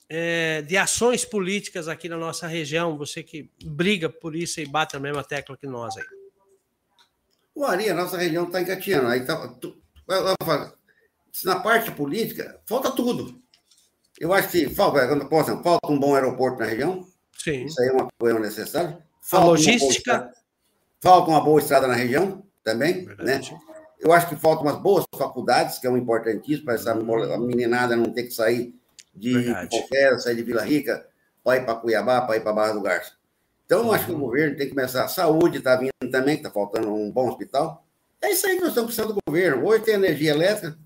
é, de ações políticas aqui na nossa região, você que briga por isso e bate a mesma tecla que nós aí. O Ari, a nossa região está engatinhando. Aí tá, na parte política, falta tudo. Eu acho que falta, falta um bom aeroporto na região. Sim. Isso aí é uma coisa necessária. Falta a logística. Uma falta uma boa estrada na região também. Né? Eu acho que faltam umas boas faculdades, que é um importantíssimo para essa meninada não ter que sair de Confera, sair de Vila Rica, para ir para Cuiabá, para ir para Barra do Garça. Então, eu acho que o uhum. governo tem que começar. A saúde está vindo também, que está faltando um bom hospital. É isso aí que nós estamos precisando do governo. Hoje tem energia elétrica,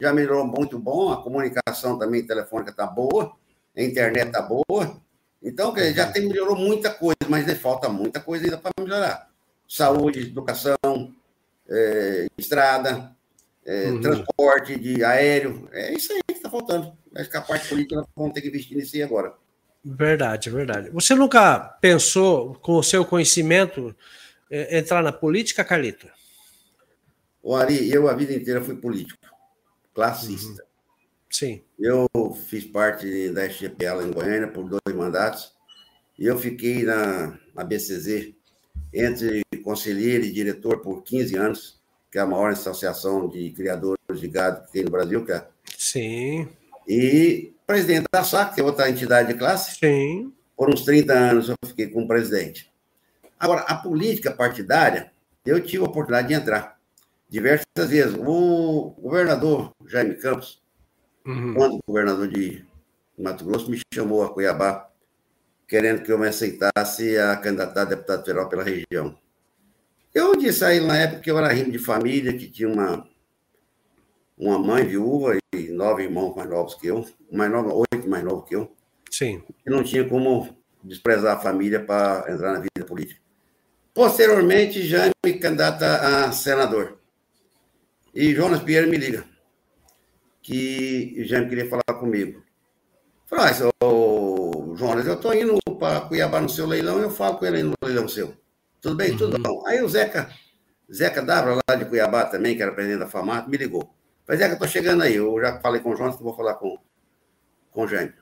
já melhorou muito bom, a comunicação também telefônica está boa, a internet está boa. Então, já tem, melhorou muita coisa, mas falta muita coisa ainda para melhorar. Saúde, educação, é, estrada, é, uhum. transporte de aéreo. É isso aí que está faltando. Acho que a parte política nós vamos ter que investir nisso aí agora. Verdade, verdade. Você nunca pensou, com o seu conhecimento, é, entrar na política, Carlito? O Ari, eu a vida inteira fui político, classista. Uhum. Sim. Eu fiz parte da SGPL em Goiânia por dois mandatos e eu fiquei na, na BCZ entre conselheiro e diretor por 15 anos, que é a maior associação de criadores de gado que tem no Brasil, cara. É Sim. E presidente da SAC, que é outra entidade de classe. Sim. Por uns 30 anos eu fiquei como presidente. Agora, a política partidária, eu tive a oportunidade de entrar diversas vezes. O governador Jaime Campos, uhum. quando governador de Mato Grosso, me chamou a Cuiabá, querendo que eu me aceitasse a candidatar a deputado federal pela região. Eu disse a ele na época que eu era rimo de família, que tinha uma, uma mãe viúva e nove irmãos mais novos que eu, mais novo, oito mais novos que eu. Sim. E não tinha como desprezar a família para entrar na vida política. Posteriormente, já me candidata a senador. E Jonas Pierre me liga, que já queria falar comigo. Falei, ah, Jonas, eu estou indo para Cuiabá no seu leilão, eu falo com ele no leilão seu. Tudo bem? Uhum. Tudo bom. Aí o Zeca, Zeca Dabra, lá de Cuiabá também, que era presidente da FAMAT, me ligou. Falei, Zeca, estou chegando aí. Eu já falei com o Jonas, que vou falar com, com o Jaime.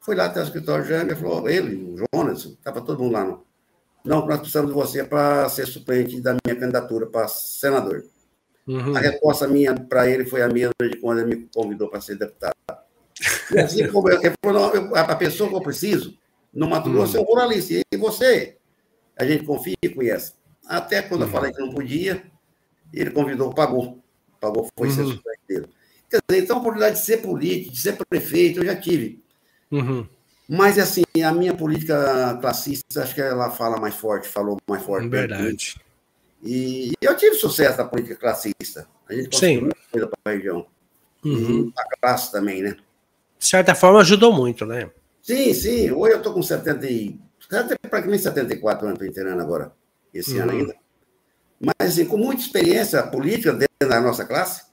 Fui lá até o escritório do Jaime, falou, ele, o Jonas, estava todo mundo lá. Não, não nós precisamos de você para ser suplente da minha candidatura para senador. Uhum. A resposta minha para ele foi a mesma de quando ele me convidou para ser deputado. E assim como eu, eu, a pessoa que eu preciso, no Mato Grosso, uhum. é um ruralista. E você? A gente confia e conhece. Até quando uhum. eu falei que não podia, ele convidou, pagou. Pagou, foi uhum. ser dele. Quer dizer, então a oportunidade de ser político, de ser prefeito, eu já tive. Uhum. Mas, assim, a minha política classista, acho que ela fala mais forte, falou mais forte. Verdade. E eu tive sucesso na política classista. A gente conseguiu muita coisa para a região. Uhum. A classe também, né? De certa forma, ajudou muito, né? Sim, sim. Hoje eu estou com 70 e... praticamente 74 anos, estou inteirando agora, esse uhum. ano ainda. Mas, assim, com muita experiência política dentro da nossa classe.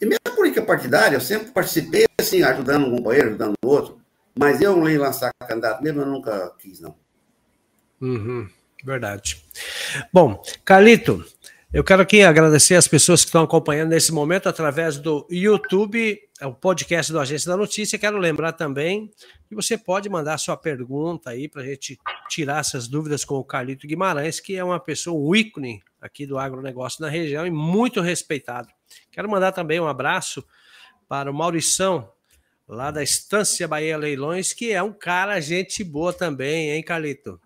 E mesmo a política partidária, eu sempre participei, assim, ajudando um companheiro, ajudando o outro. Mas eu nem lançar candidato mesmo, eu nunca quis, não. Uhum. Verdade. Bom, Carlito, eu quero aqui agradecer as pessoas que estão acompanhando nesse momento através do YouTube, é o podcast do Agência da Notícia. Quero lembrar também que você pode mandar sua pergunta aí para a gente tirar essas dúvidas com o Carlito Guimarães, que é uma pessoa, um ícone aqui do agronegócio na região e muito respeitado. Quero mandar também um abraço para o Maurição, lá da Estância Bahia Leilões, que é um cara gente boa também, hein, Carlito?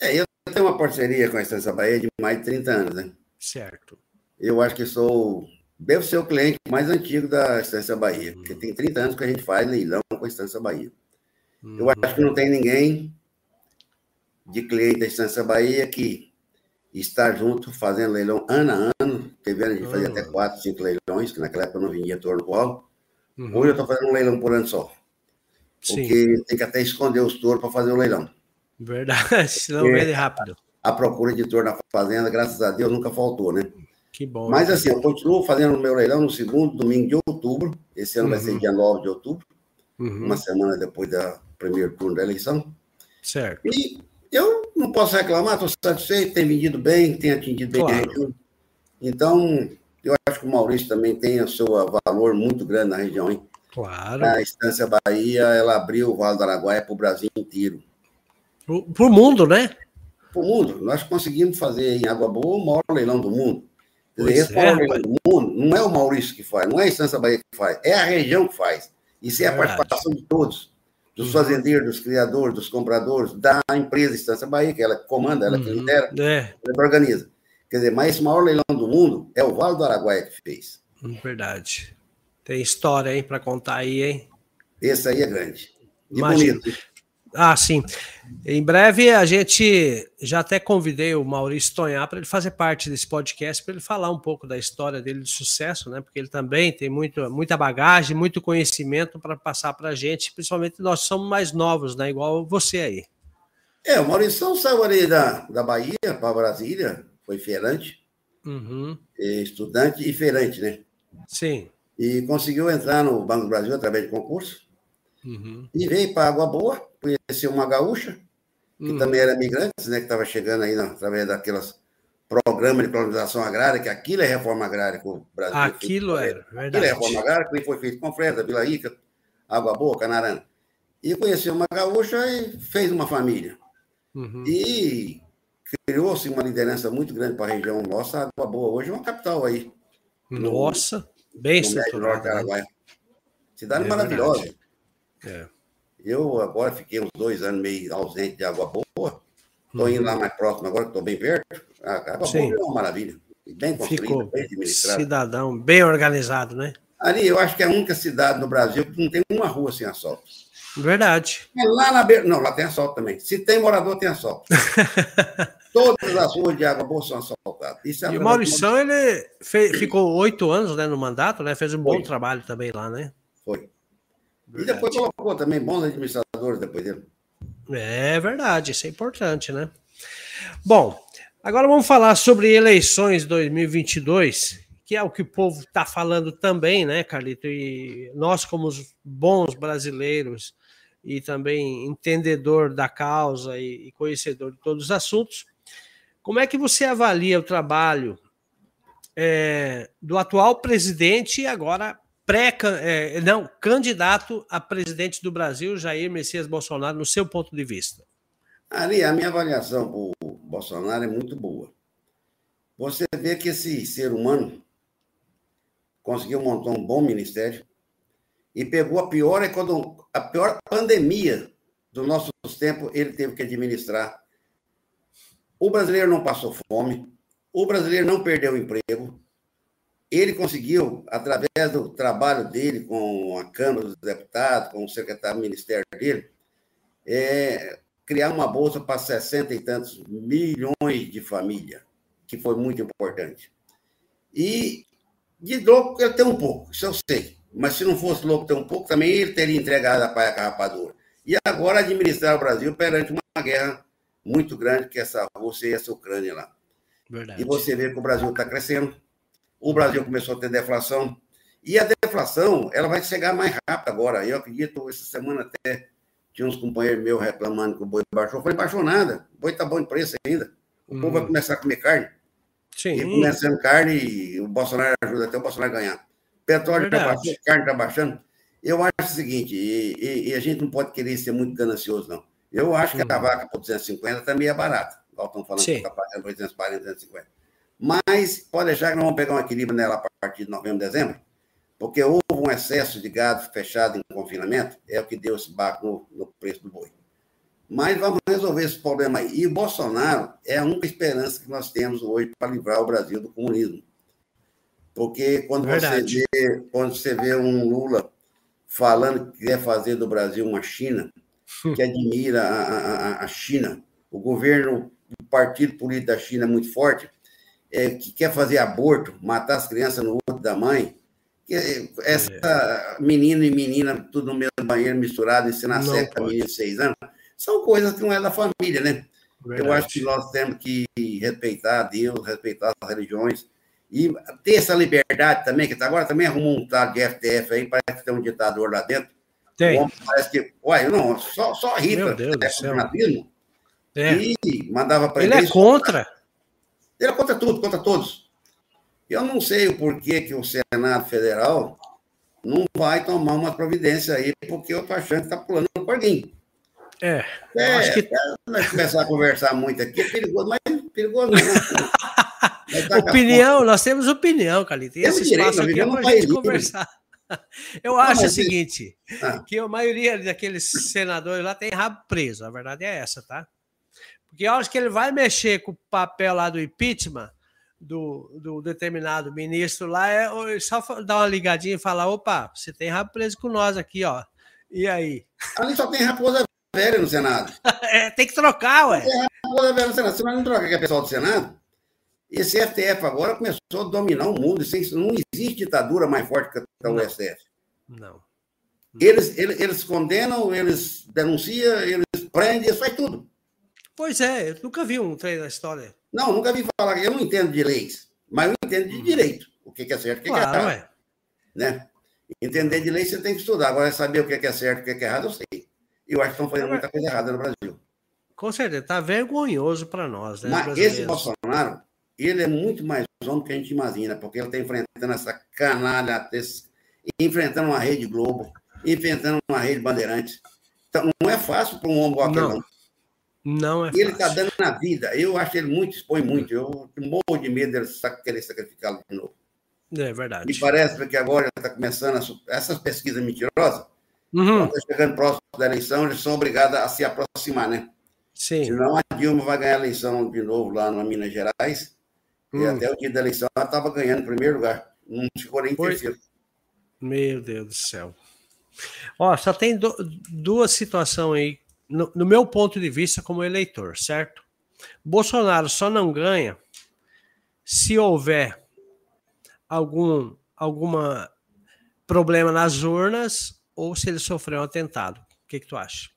É, eu tenho uma parceria com a Estância Bahia de mais de 30 anos, né? Certo. Eu acho que sou. Devo ser o cliente mais antigo da Estância Bahia, porque tem 30 anos que a gente faz leilão com a Estância Bahia. Hum. Eu acho que não tem ninguém de cliente da Estância Bahia que está junto fazendo leilão ano a ano. Teve ano de fazer até hum. quatro, cinco leilões, que naquela época eu não vendia torno qual. Uhum. Hoje eu estou fazendo um leilão por ano só. Porque Sim. tem que até esconder os touros para fazer o leilão. Verdade, senão vende rápido. A procura de touro na fazenda, graças a Deus, nunca faltou, né? Que bom. Mas assim, eu continuo fazendo o meu leilão no segundo domingo de outubro. Esse ano uhum. vai ser uhum. dia 9 de outubro, uhum. uma semana depois do primeiro turno da eleição. Certo. E eu não posso reclamar, estou satisfeito, tem vendido bem, tem atingido bem claro. a região. Então, eu acho que o Maurício também tem o seu valor muito grande na região, hein? Claro. A Estância Bahia, ela abriu o Vale do Araguaia para o Brasil inteiro. Para o mundo, né? Para o mundo. Nós conseguimos fazer em Água Boa o maior leilão do mundo. Esse é, leilão do mundo não é o Maurício que faz, não é a Estância Bahia que faz, é a região que faz. Isso é, a participação de todos, dos uhum. fazendeiros, dos criadores, dos compradores, da empresa Estância Bahia, que ela comanda, ela que uhum. lidera, é. ela que organiza. Quer dizer, mas esse maior leilão do mundo é o Vale do Araguaia que fez. Hum, verdade. Tem história, hein, para contar aí, hein? Esse aí é grande. E Imagina. bonito. Ah, sim. Em breve a gente já até convidei o Maurício Tonhar para ele fazer parte desse podcast, para ele falar um pouco da história dele de sucesso, né? Porque ele também tem muito, muita bagagem, muito conhecimento para passar para a gente, principalmente nós somos mais novos, né? Igual você aí. É, o Maurício saiu ali da, da Bahia para Brasília, foi feirante. uhum. estudante e feirante, né? Sim. E conseguiu entrar no Banco do Brasil através de concurso. Uhum. E veio para Água Boa, conheceu uma gaúcha, que uhum. também era migrante, né? Que estava chegando aí através daquelas programas de colonização agrária, que aquilo é reforma agrária que o Brasil Aquilo é, verdade. Aquilo é reforma agrária, que foi feito com Fresa, Vila Rica, Água Boa, Canarana. E conheceu uma gaúcha e fez uma família. Uhum. E criou-se uma liderança muito grande para a região nossa. Água Boa hoje é uma capital aí. Nossa, no, bem estruturada. Né? Cidade é maravilhosa. É. Eu agora fiquei uns dois anos meio ausente de Água Boa. Estou indo lá uhum. mais próximo agora, que estou bem perto. A Água Sim. Boa é uma maravilha. Bem construída, Ficou bem administrada. Cidadão, bem organizado, né? Ali, eu acho que é a única cidade no Brasil que não tem uma rua sem asfalto. Verdade. É lá na beira. Não, lá tem asfalto também. Se tem morador, tem asfalto. Todas as ruas de água boa são asfaltadas. Isso é e o Maurição, ele fez, ficou oito anos né, no mandato, né? Fez um Foi. bom trabalho também lá, né? Foi. Verdade. E depois colocou também bons administradores depois dele. É verdade, isso é importante, né? Bom, agora vamos falar sobre eleições 2022, que é o que o povo está falando também, né, Carlito? E nós, como bons brasileiros e também entendedor da causa e conhecedor de todos os assuntos, como é que você avalia o trabalho é, do atual presidente e agora pré é, não candidato a presidente do Brasil, Jair Messias Bolsonaro, no seu ponto de vista? Ali, a minha avaliação o Bolsonaro é muito boa. Você vê que esse ser humano conseguiu montar um bom ministério e pegou a pior, a pior pandemia dos nossos tempos, ele teve que administrar. O brasileiro não passou fome, o brasileiro não perdeu emprego, ele conseguiu, através do trabalho dele com a Câmara dos Deputados, com o secretário do Ministério dele, é, criar uma bolsa para 60 e tantos milhões de famílias, que foi muito importante. E de louco ele tem um pouco, isso eu sei. Mas se não fosse louco ter um pouco, também ele teria entregado a paia com a rapadura. E agora administrar o Brasil perante uma guerra muito grande, que é essa Rússia e essa Ucrânia lá. Verdade. E você vê que o Brasil está crescendo, o Brasil começou a ter deflação, e a deflação ela vai chegar mais rápido agora. Eu acredito, essa semana até tinha uns companheiros meus reclamando que o boi baixou. Eu falei, baixou nada, o boi está bom em preço ainda. O hum. povo vai começar a comer carne. Sim. E começando carne, e o Bolsonaro ajuda até o Bolsonaro a ganhar. Petróleo está baixando, carne está baixando. Eu acho o seguinte, e, e, e, a gente não pode querer ser muito ganancioso, não. Eu acho que a vaca por 250 também é barata. Estão falando Sim. que está pagando 840, 250. Mas pode deixar que nós vamos pegar um equilíbrio nela a partir de novembro, dezembro, porque houve um excesso de gado fechado em confinamento, é o que deu esse barco no, no preço do boi. Mas vamos resolver esse problema aí. E o Bolsonaro é a única esperança que nós temos hoje para livrar o Brasil do comunismo. Porque quando você, vê, quando você vê um Lula falando que quer fazer do Brasil uma China, que admira a, a, a China, o governo, o partido político da China é muito forte, é, que quer fazer aborto, matar as crianças no útero da mãe, que essa é. menino e menina, tudo no mesmo banheiro misturado, ensinar certa menina de seis anos, são coisas que não é da família, né? Verdade. Eu acho que nós temos que respeitar Deus, respeitar as religiões, e ter essa liberdade também, que agora também arrumou um tal de FTF aí, parece que tem um ditador lá dentro. Tem. Parece que, uai, não, só, só Rita, Meu Deus do céu. É. E mandava para ele. Ele é contra. Ele é contra tudo, contra todos. Eu não sei o porquê que o Senado Federal não vai tomar uma providência aí, porque eu tô achando que está pulando no corguinho. É, é acho que... nós começar a conversar muito aqui, é perigoso, mas perigoso não. opinião, nós temos opinião, Calito. E esse espaço aqui é para a gente conversar. Eu acho o seguinte, ah. que a maioria daqueles senadores lá tem rabo preso, a verdade é essa, tá? Porque eu acho que ele vai mexer com o papel lá do impeachment do, do determinado ministro lá, é só dar uma ligadinha e falar, opa, você tem rabo preso com nós aqui, ó. E aí? Ali só tem raposa velha no Senado. é, tem que trocar, ué. Tem raposa velha no Senado. Se nós não troca que é pessoal do Senado, esse STF agora começou a dominar o mundo. Não existe ditadura mais forte que o STF. Não. Eles, eles, eles, condenam, eles denunciam, eles prendem, eles fazem tudo. Pois é, eu nunca vi um trem da história. Não, nunca vi falar. Eu não entendo de leis. Mas eu entendo de direito, o que é certo e o que é errado. Ué. Né? Entender de lei você tem que estudar. Agora, saber o que é certo e o que é errado, eu sei. E eu acho que estão fazendo muita coisa errada no Brasil. Com certeza, está vergonhoso para nós. Né, Mas esse Bolsonaro, ele é muito mais homem que a gente imagina, porque ele está enfrentando essa canalha, enfrentando uma rede Globo, enfrentando uma rede Bandeirantes. Então, não é fácil para um homem igual aquele, não. Não é e ele está dando na vida. Eu acho que ele muito expõe muito. Eu morro de medo dele querer sacrificá-lo de novo. É verdade. Me parece que agora está começando a, essas pesquisas mentirosas. Uhum. Quando está chegando próximo da eleição, eles são obrigados a se aproximar, né? Sim. Senão a Dilma vai ganhar a eleição de novo lá na Minas Gerais. Hum. E até o dia da eleição ela estava ganhando em primeiro lugar. Não ficou nem em terceiro. Meu Deus do céu. Ó, só tem do, duas situações aí, no, no, meu ponto de vista como eleitor, certo? Bolsonaro só não ganha se houver algum alguma problema nas urnas ou se ele sofreu um atentado. O que, que tu acha?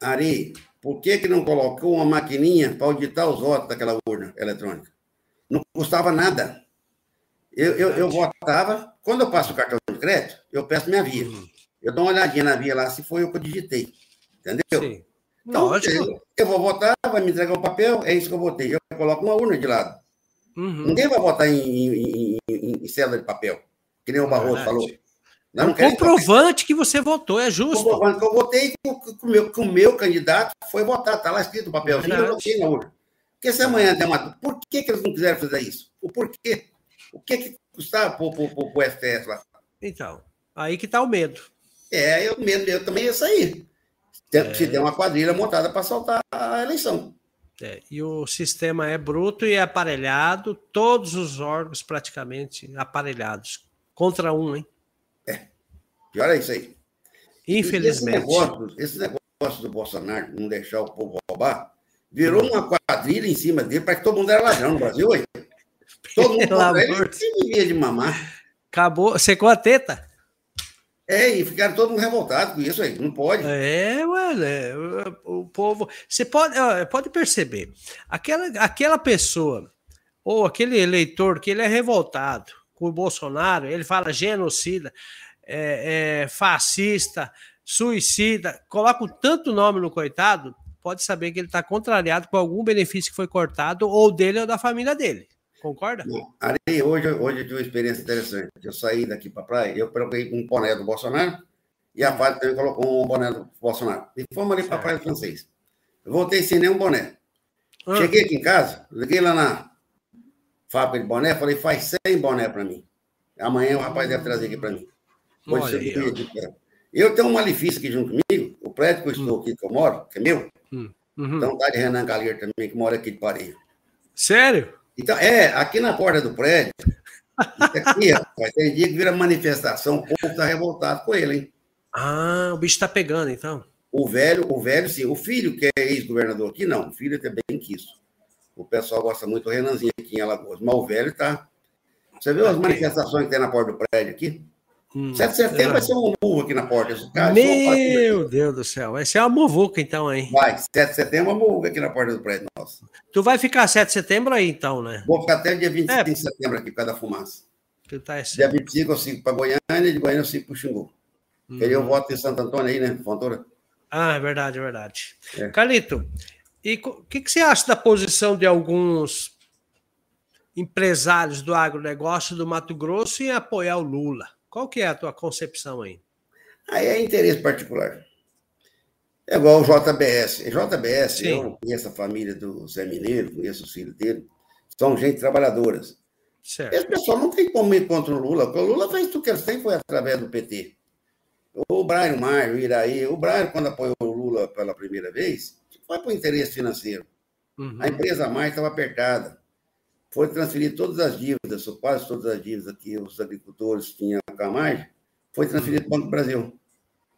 Ari, por que, que não colocou uma maquininha para auditar os votos daquela urna eletrônica? Não custava nada. Eu, eu, eu votava, quando eu passo o cartão de crédito, eu peço minha via. Uhum. Eu dou uma olhadinha na via lá se foi o que eu digitei. Entendeu? Sim. Então, eu, eu, vou votar, vai me entregar o um papel, é isso que eu votei. Eu coloco uma urna de lado. Uhum. Ninguém vai votar em, em, em, em, célula de papel, que nem o Barroso é falou. Não, não comprovante que você votou, é justo. Comprovante que eu votei que o meu, que o meu candidato foi votar. Está lá escrito o papelzinho, eu votei na urna. Porque se amanhã der uma. Por que, que eles não quiseram fazer isso? O porquê? O que, que custava para o STF lá? Então, aí que está o medo. É, o medo meu também é isso É. Se der uma quadrilha montada para saltar a eleição. É, e o sistema é bruto e é aparelhado, todos os órgãos praticamente aparelhados. Contra um, hein? É. Pior é isso aí. Infelizmente. Esse negócio, esse negócio do Bolsonaro não deixar o povo roubar virou uma quadrilha em cima dele para que todo mundo era ladrão no Brasil hoje. Todo mundo ele vivia de mamar. Acabou, secou a teta. É, e ficaram todo mundo revoltado com isso aí, não pode. É, mano, é, o povo. Você pode, pode perceber, aquela, aquela pessoa, ou aquele eleitor que ele é revoltado com o Bolsonaro, ele fala genocida, é, é, fascista, suicida, coloca tanto nome no coitado, pode saber que ele está contrariado com algum benefício que foi cortado, ou dele ou da família dele. Concorda? Aí, hoje, hoje eu tive uma experiência interessante. Eu saí daqui para a praia, eu coloquei um boné do Bolsonaro e a hum. Fábio também colocou um boné do Bolsonaro. E fomos ali para a praia do francês. Eu voltei sem nenhum boné. Ah. Cheguei aqui em casa, liguei lá na fábrica de boné, falei, faz 100 boné para mim. Amanhã o rapaz deve trazer aqui para mim. Hoje aí, eu... eu tenho um malefício aqui junto comigo, o prédio que eu estou hum. aqui, que eu moro, que é meu, hum. Uhum. então tá de Renan Galheiro também, que mora aqui de Pareia. Sério? Então, é, aqui na porta do prédio, aqui, rapaz, tem dia que vira manifestação, o povo está revoltado com ele, hein? Ah, o bicho está pegando, então. O velho, o velho, sim. O filho, que é ex-governador aqui, não. O filho é bem quisto. O pessoal gosta muito do Renanzinho aqui em Alagoas. Mas o velho tá. Você viu as manifestações que tem na porta do prédio aqui? Hum, 7 de setembro é. vai ser um muvuca aqui na porta. Cara, Meu Deus do céu, vai ser uma muvuca então, hein? Vai, 7 de setembro é uma muvuca aqui na porta do prédio nosso. Tu vai ficar 7 de setembro aí então, né? Vou ficar até dia 25 é. de setembro aqui por causa da fumaça. Tu tá dia 25 eu sigo para Goiânia de Goiânia eu sigo para o Xingu. Hum. Aí eu voto em Santo Antônio aí, né? Fontoura. Ah, é verdade, é verdade. É. Calito, e o que, que você acha da posição de alguns empresários do agronegócio do Mato Grosso em apoiar o Lula? Qual que é a tua concepção aí? Aí é interesse particular. É igual o JBS. JBS, Sim. eu conheço a família do Zé Mineiro, conheço os filhos dele, são gente trabalhadoras. Certo. Esse pessoal não tem como ir contra o Lula, porque o Lula fez tudo que eles têm foi através do PT. O Brian Maio, o Iraí, o Brian, quando apoiou o Lula pela primeira vez, foi por interesse financeiro. Uhum. A empresa mais estava apertada foi transferir todas as dívidas, ou quase todas as dívidas que os agricultores tinham com a mais, foi transferido para o Banco do Brasil.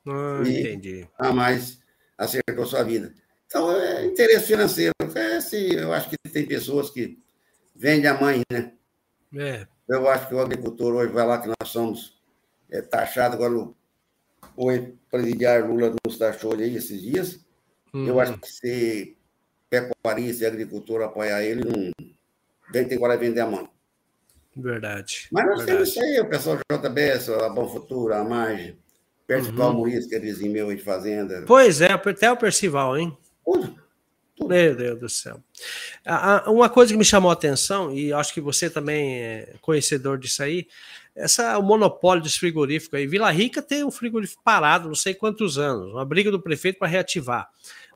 Ah, e entendi. A mais acertou sua vida. Então, é interesse financeiro. É, sim, eu acho que tem pessoas que vendem a mãe, né? É. Eu acho que o agricultor hoje vai lá que nós somos é, taxados agora o, o presidiário Lula nos taxou aí esses dias. Uhum. Eu acho que se pecuarista e agricultor apoiar ele, não, tem agora vender a mão. Verdade. Mas nós verdade. temos isso aí, o pessoal do JBS, a Bom Futuro, a Marge, Percival uhum. Maurício, que é vizinho meu de fazenda. Pois é, até o Percival, hein? Tudo. Meu Deus do céu. Uma coisa que me chamou a atenção, e acho que você também é conhecedor disso aí, essa, o monopólio dos frigoríficos aí. Vila Rica tem um frigorífico parado, não sei quantos anos, uma briga do prefeito para reativar.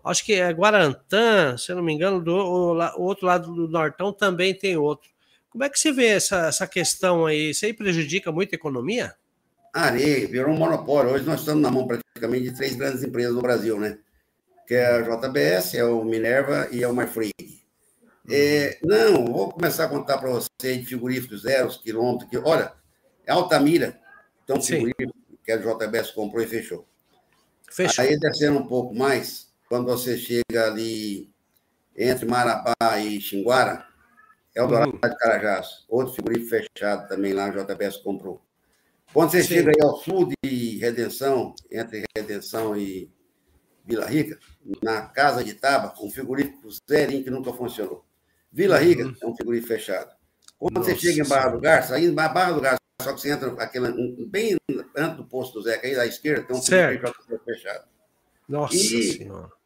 Acho que é Guarantã, se eu não me engano, do o, o outro lado do Nortão também tem outro. Como é que você vê essa, essa questão aí? Isso aí prejudica muito a economia? Areia, virou um monopólio. Hoje nós estamos na mão praticamente de três grandes empresas no Brasil, né? Que é a JBS, é o Minerva e é o Marfrig. É, não, vou começar a contar para você de frigoríficos zero, quilômetros. Que, olha, Altamira, então frigorífico que a JBS comprou e fechou. Fechou. Aí descendo um pouco mais, quando você chega ali entre Marabá e Xinguara, é o Dourado uhum. de Carajás, outro frigorífico fechado também lá, a JBS comprou. Quando você Sim. chega aí ao sul de Redenção, entre Redenção e Vila Rica, na Casa de Taba, um frigorífico zerinho que nunca funcionou. Vila Rica uhum. é um frigorífico fechado. Quando Nossa, você chega em Barra do Garça, aí em Barra do Garça, só que você entra aquele, bem antes do posto do Zeca, aí à esquerda, tem um frigorífico fechado. Nossa e, Senhora.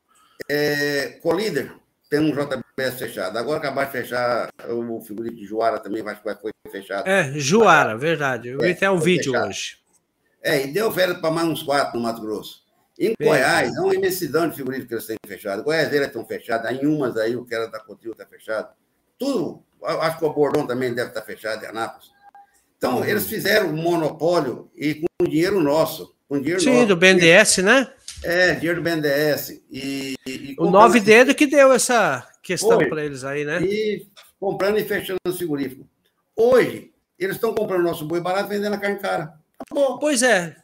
É, Colíder tem um JBS fechado. Agora acabar de fechar o frigorífico de Juara também, acho que foi fechado. É, Juara, verdade. Eu vi é, até um vídeo fechado. hoje. É, e deu férias para mais uns quatro no Mato Grosso. Em Bem, Goiás, é uma imensidão de frigoríficos que eles têm fechado. Goiás eles estão fechados, em umas aí, o que era da Cotil está fechado. Tudo, acho que o Bordão também deve estar fechado em Anápolis. Então, eles fizeram um monopólio e com dinheiro nosso. Com dinheiro Sim, nosso, do BNDES, né? É, dinheiro do BNDES. E, e o nove dedo que deu essa questão para eles aí, né? E comprando e fechando o frigorífico. Hoje, eles estão comprando nosso boi barato vendendo a carne cara. Acabou. Pois é.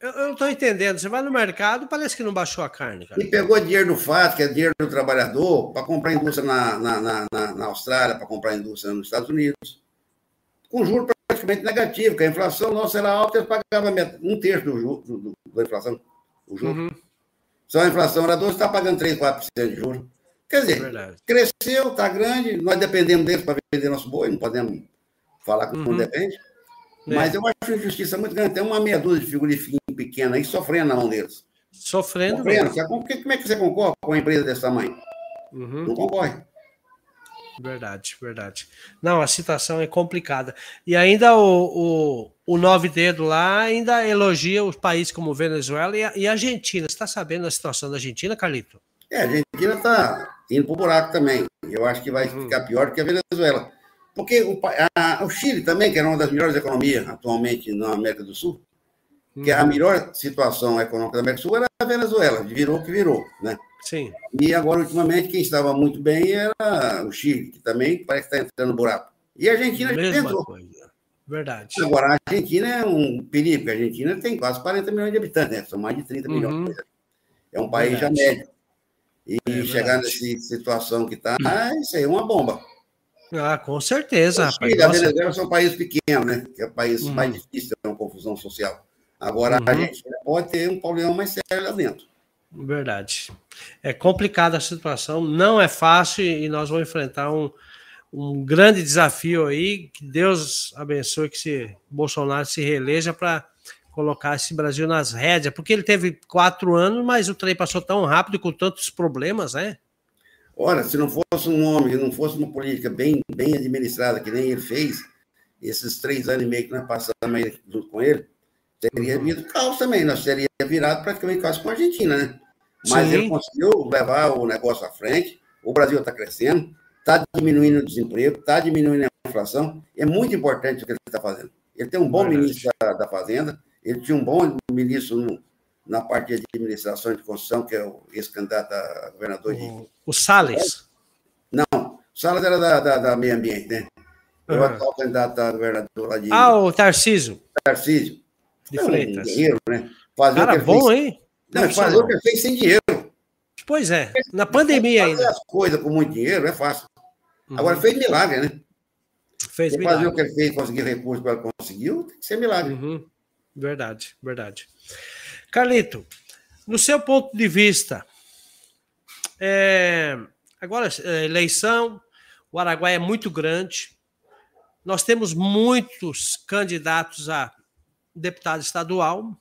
Eu, eu não estou entendendo. Você vai no mercado, parece que não baixou a carne. Cara. E pegou dinheiro do FAT, que é dinheiro do trabalhador, para comprar indústria na, na, na, na Austrália, para comprar indústria nos Estados Unidos. Com juros praticamente negativo, porque a inflação nossa era alta, eles pagavam um terço do, do, do, da inflação o juro. Uhum. Só a inflação era 12, está pagando 3, 4% de juros. Quer dizer, é cresceu, está grande, nós dependemos deles para vender nosso boi, não podemos falar que uhum. não depende. É. Mas eu acho injustiça muito grande. Tem uma meia dúzia de figurifinho pequena aí sofrendo na mão deles. Sofrendo? Sofrendo. Como é que você concorre com uma empresa desse tamanho? Uhum. Não concorre. Verdade, verdade. Não, a situação é complicada. E ainda o, o, o Nove Dedo lá ainda elogia os países como Venezuela e a, e a Argentina. Você está sabendo a situação da Argentina, Carlito? É, a Argentina está indo para o buraco também. Eu acho que vai uhum. ficar pior do que a Venezuela. Porque o, a, o Chile também, que era uma das melhores economias atualmente na América do Sul. Que a melhor situação econômica da América do Sul era a Venezuela, virou o que virou, né? Sim. E agora, ultimamente, quem estava muito bem era o Chile, que também parece que está entrando no buraco. E a Argentina Mesma entrou. Coisa. Verdade. Agora, a Argentina é um perigo, porque a Argentina tem quase 40 milhões de habitantes, né? São mais de 30 uhum. milhões. É um país verdade. já médio. E é chegar nessa situação que está, isso aí é uma bomba. Ah, com certeza. O Chile, a Venezuela são países pequenos, né? Que é o país uhum. mais difícil ter uma confusão social. Agora, uhum. a Argentina pode ter um problema mais sério lá dentro. Verdade. É complicada a situação, não é fácil e nós vamos enfrentar um, um grande desafio aí. Que Deus abençoe que se Bolsonaro se reeleja para colocar esse Brasil nas rédeas, porque ele teve quatro anos, mas o trem passou tão rápido com tantos problemas, né? Ora, se não fosse um homem, não fosse uma política bem, bem administrada, que nem ele fez, esses três anos e meio que nós passamos junto com ele, teria havido caos também, nós teria virado praticamente quase com a Argentina, né? Mas Sim. ele conseguiu levar o negócio à frente, o Brasil está crescendo, está diminuindo o desemprego, está diminuindo a inflação, é muito importante o que ele está fazendo. Ele tem um bom Verdade. ministro da, da, Fazenda, ele tinha um bom ministro no, na parte de administração de construção, que é o ex-candidato a governador o, de. O Salles. Não, o Salles era da, da, da meio ambiente, né? O uhum. atual candidato a governador lá de. Ah, o Tarcísio. Tarcísio. De Freitas. Guerreiro, né? Fazer Cara, bom, fez... hein? Não, fazer o que ele fez sem dinheiro. Pois é, na pandemia fazer ainda. Fazer as coisas com muito dinheiro é fácil. Uhum. Agora, fez milagre, né? Fez milagre. Fazer o que ele fez, conseguir recursos para conseguiu, tem que ser milagre. Uhum. Verdade, verdade. Carlito, no seu ponto de vista, é, agora, é, eleição, o Araguaia é muito grande, nós temos muitos candidatos a deputado estadual.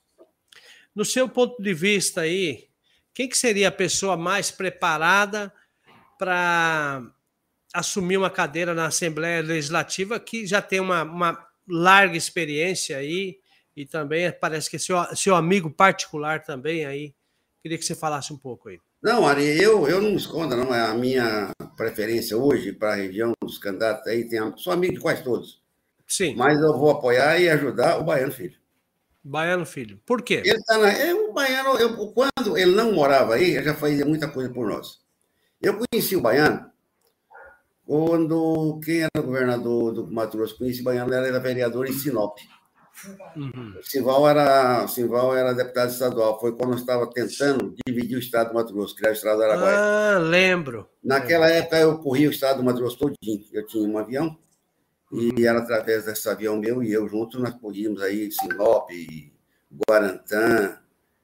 No seu ponto de vista aí, quem que seria a pessoa mais preparada para assumir uma cadeira na Assembleia Legislativa que já tem uma, uma larga experiência aí e também parece que é seu, seu amigo particular também aí. Queria que você falasse um pouco aí. Não, Ari, eu, eu não escondo, não. É a minha preferência hoje para a região dos candidatos aí. Tem, sou amigo de quase todos. Sim. Mas eu vou apoiar e ajudar o Baiano Filho. Baiano Filho. Por quê? Ele tá na, é, o Baiano, eu, quando ele não morava aí, ele já fazia muita coisa por nós. Eu conheci o Baiano quando quem era governador do Mato Grosso, conheci o Baiano, era vereador em Sinop. Uhum. Simval era, Simval era deputado estadual. Foi quando eu estava tentando dividir o estado do Mato Grosso, criar o estado do Araguaia. Ah, lembro. Naquela época eu corri o estado do Mato Grosso todinho. Eu tinha um avião e era através desse avião meu e eu junto nós corríamos aí Sinop, Guarantã,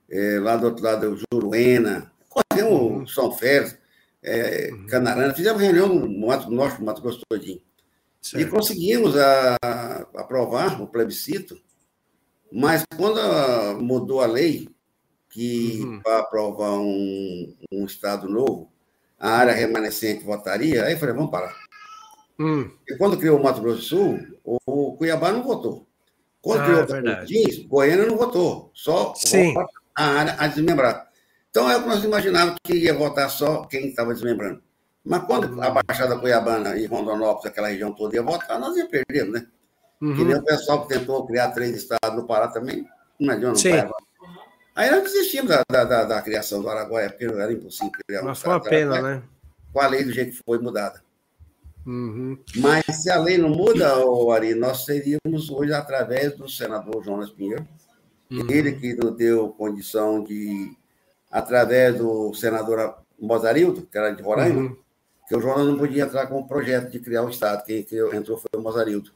é, lá do outro lado Juruena, corremos uhum. São Félix, é, uhum. Canarana, fizemos reunião no Mato Norte, no Mato Grosso todinho. Certo. E conseguimos a, a aprovar o plebiscito, mas quando a, mudou a lei, que uhum. para aprovar um, um Estado novo, a área remanescente votaria, aí eu falei, vamos parar. Hum. E quando criou o Mato Grosso do Sul, o Cuiabá não votou. Quando ah, criou o Tocantins, Goiânia não votou. Só a área a desmembrar. Então é o que nós imaginávamos que ia votar só quem estava desmembrando. Mas quando a Baixada Cuiabana e Rondonópolis, aquela região toda, ia votar, nós ia perder, né? Uhum. Que nem o pessoal que tentou criar três estados no Pará também, não adianta, não Aí nós desistimos da, da, da, da, criação do Araguaia, porque era impossível criar um Mas foi uma pena, né? Com a lei do jeito que foi mudada. Uhum. Mas se a lei não muda, Ari, nós seríamos hoje através do senador Jonas Pinheiro, uhum. ele que nos deu condição de, através do senador Mozarildo, que era de Roraima, uhum que o Jonas não podia entrar com o projeto de criar o Estado. Quem, entrou foi o Mozarildo.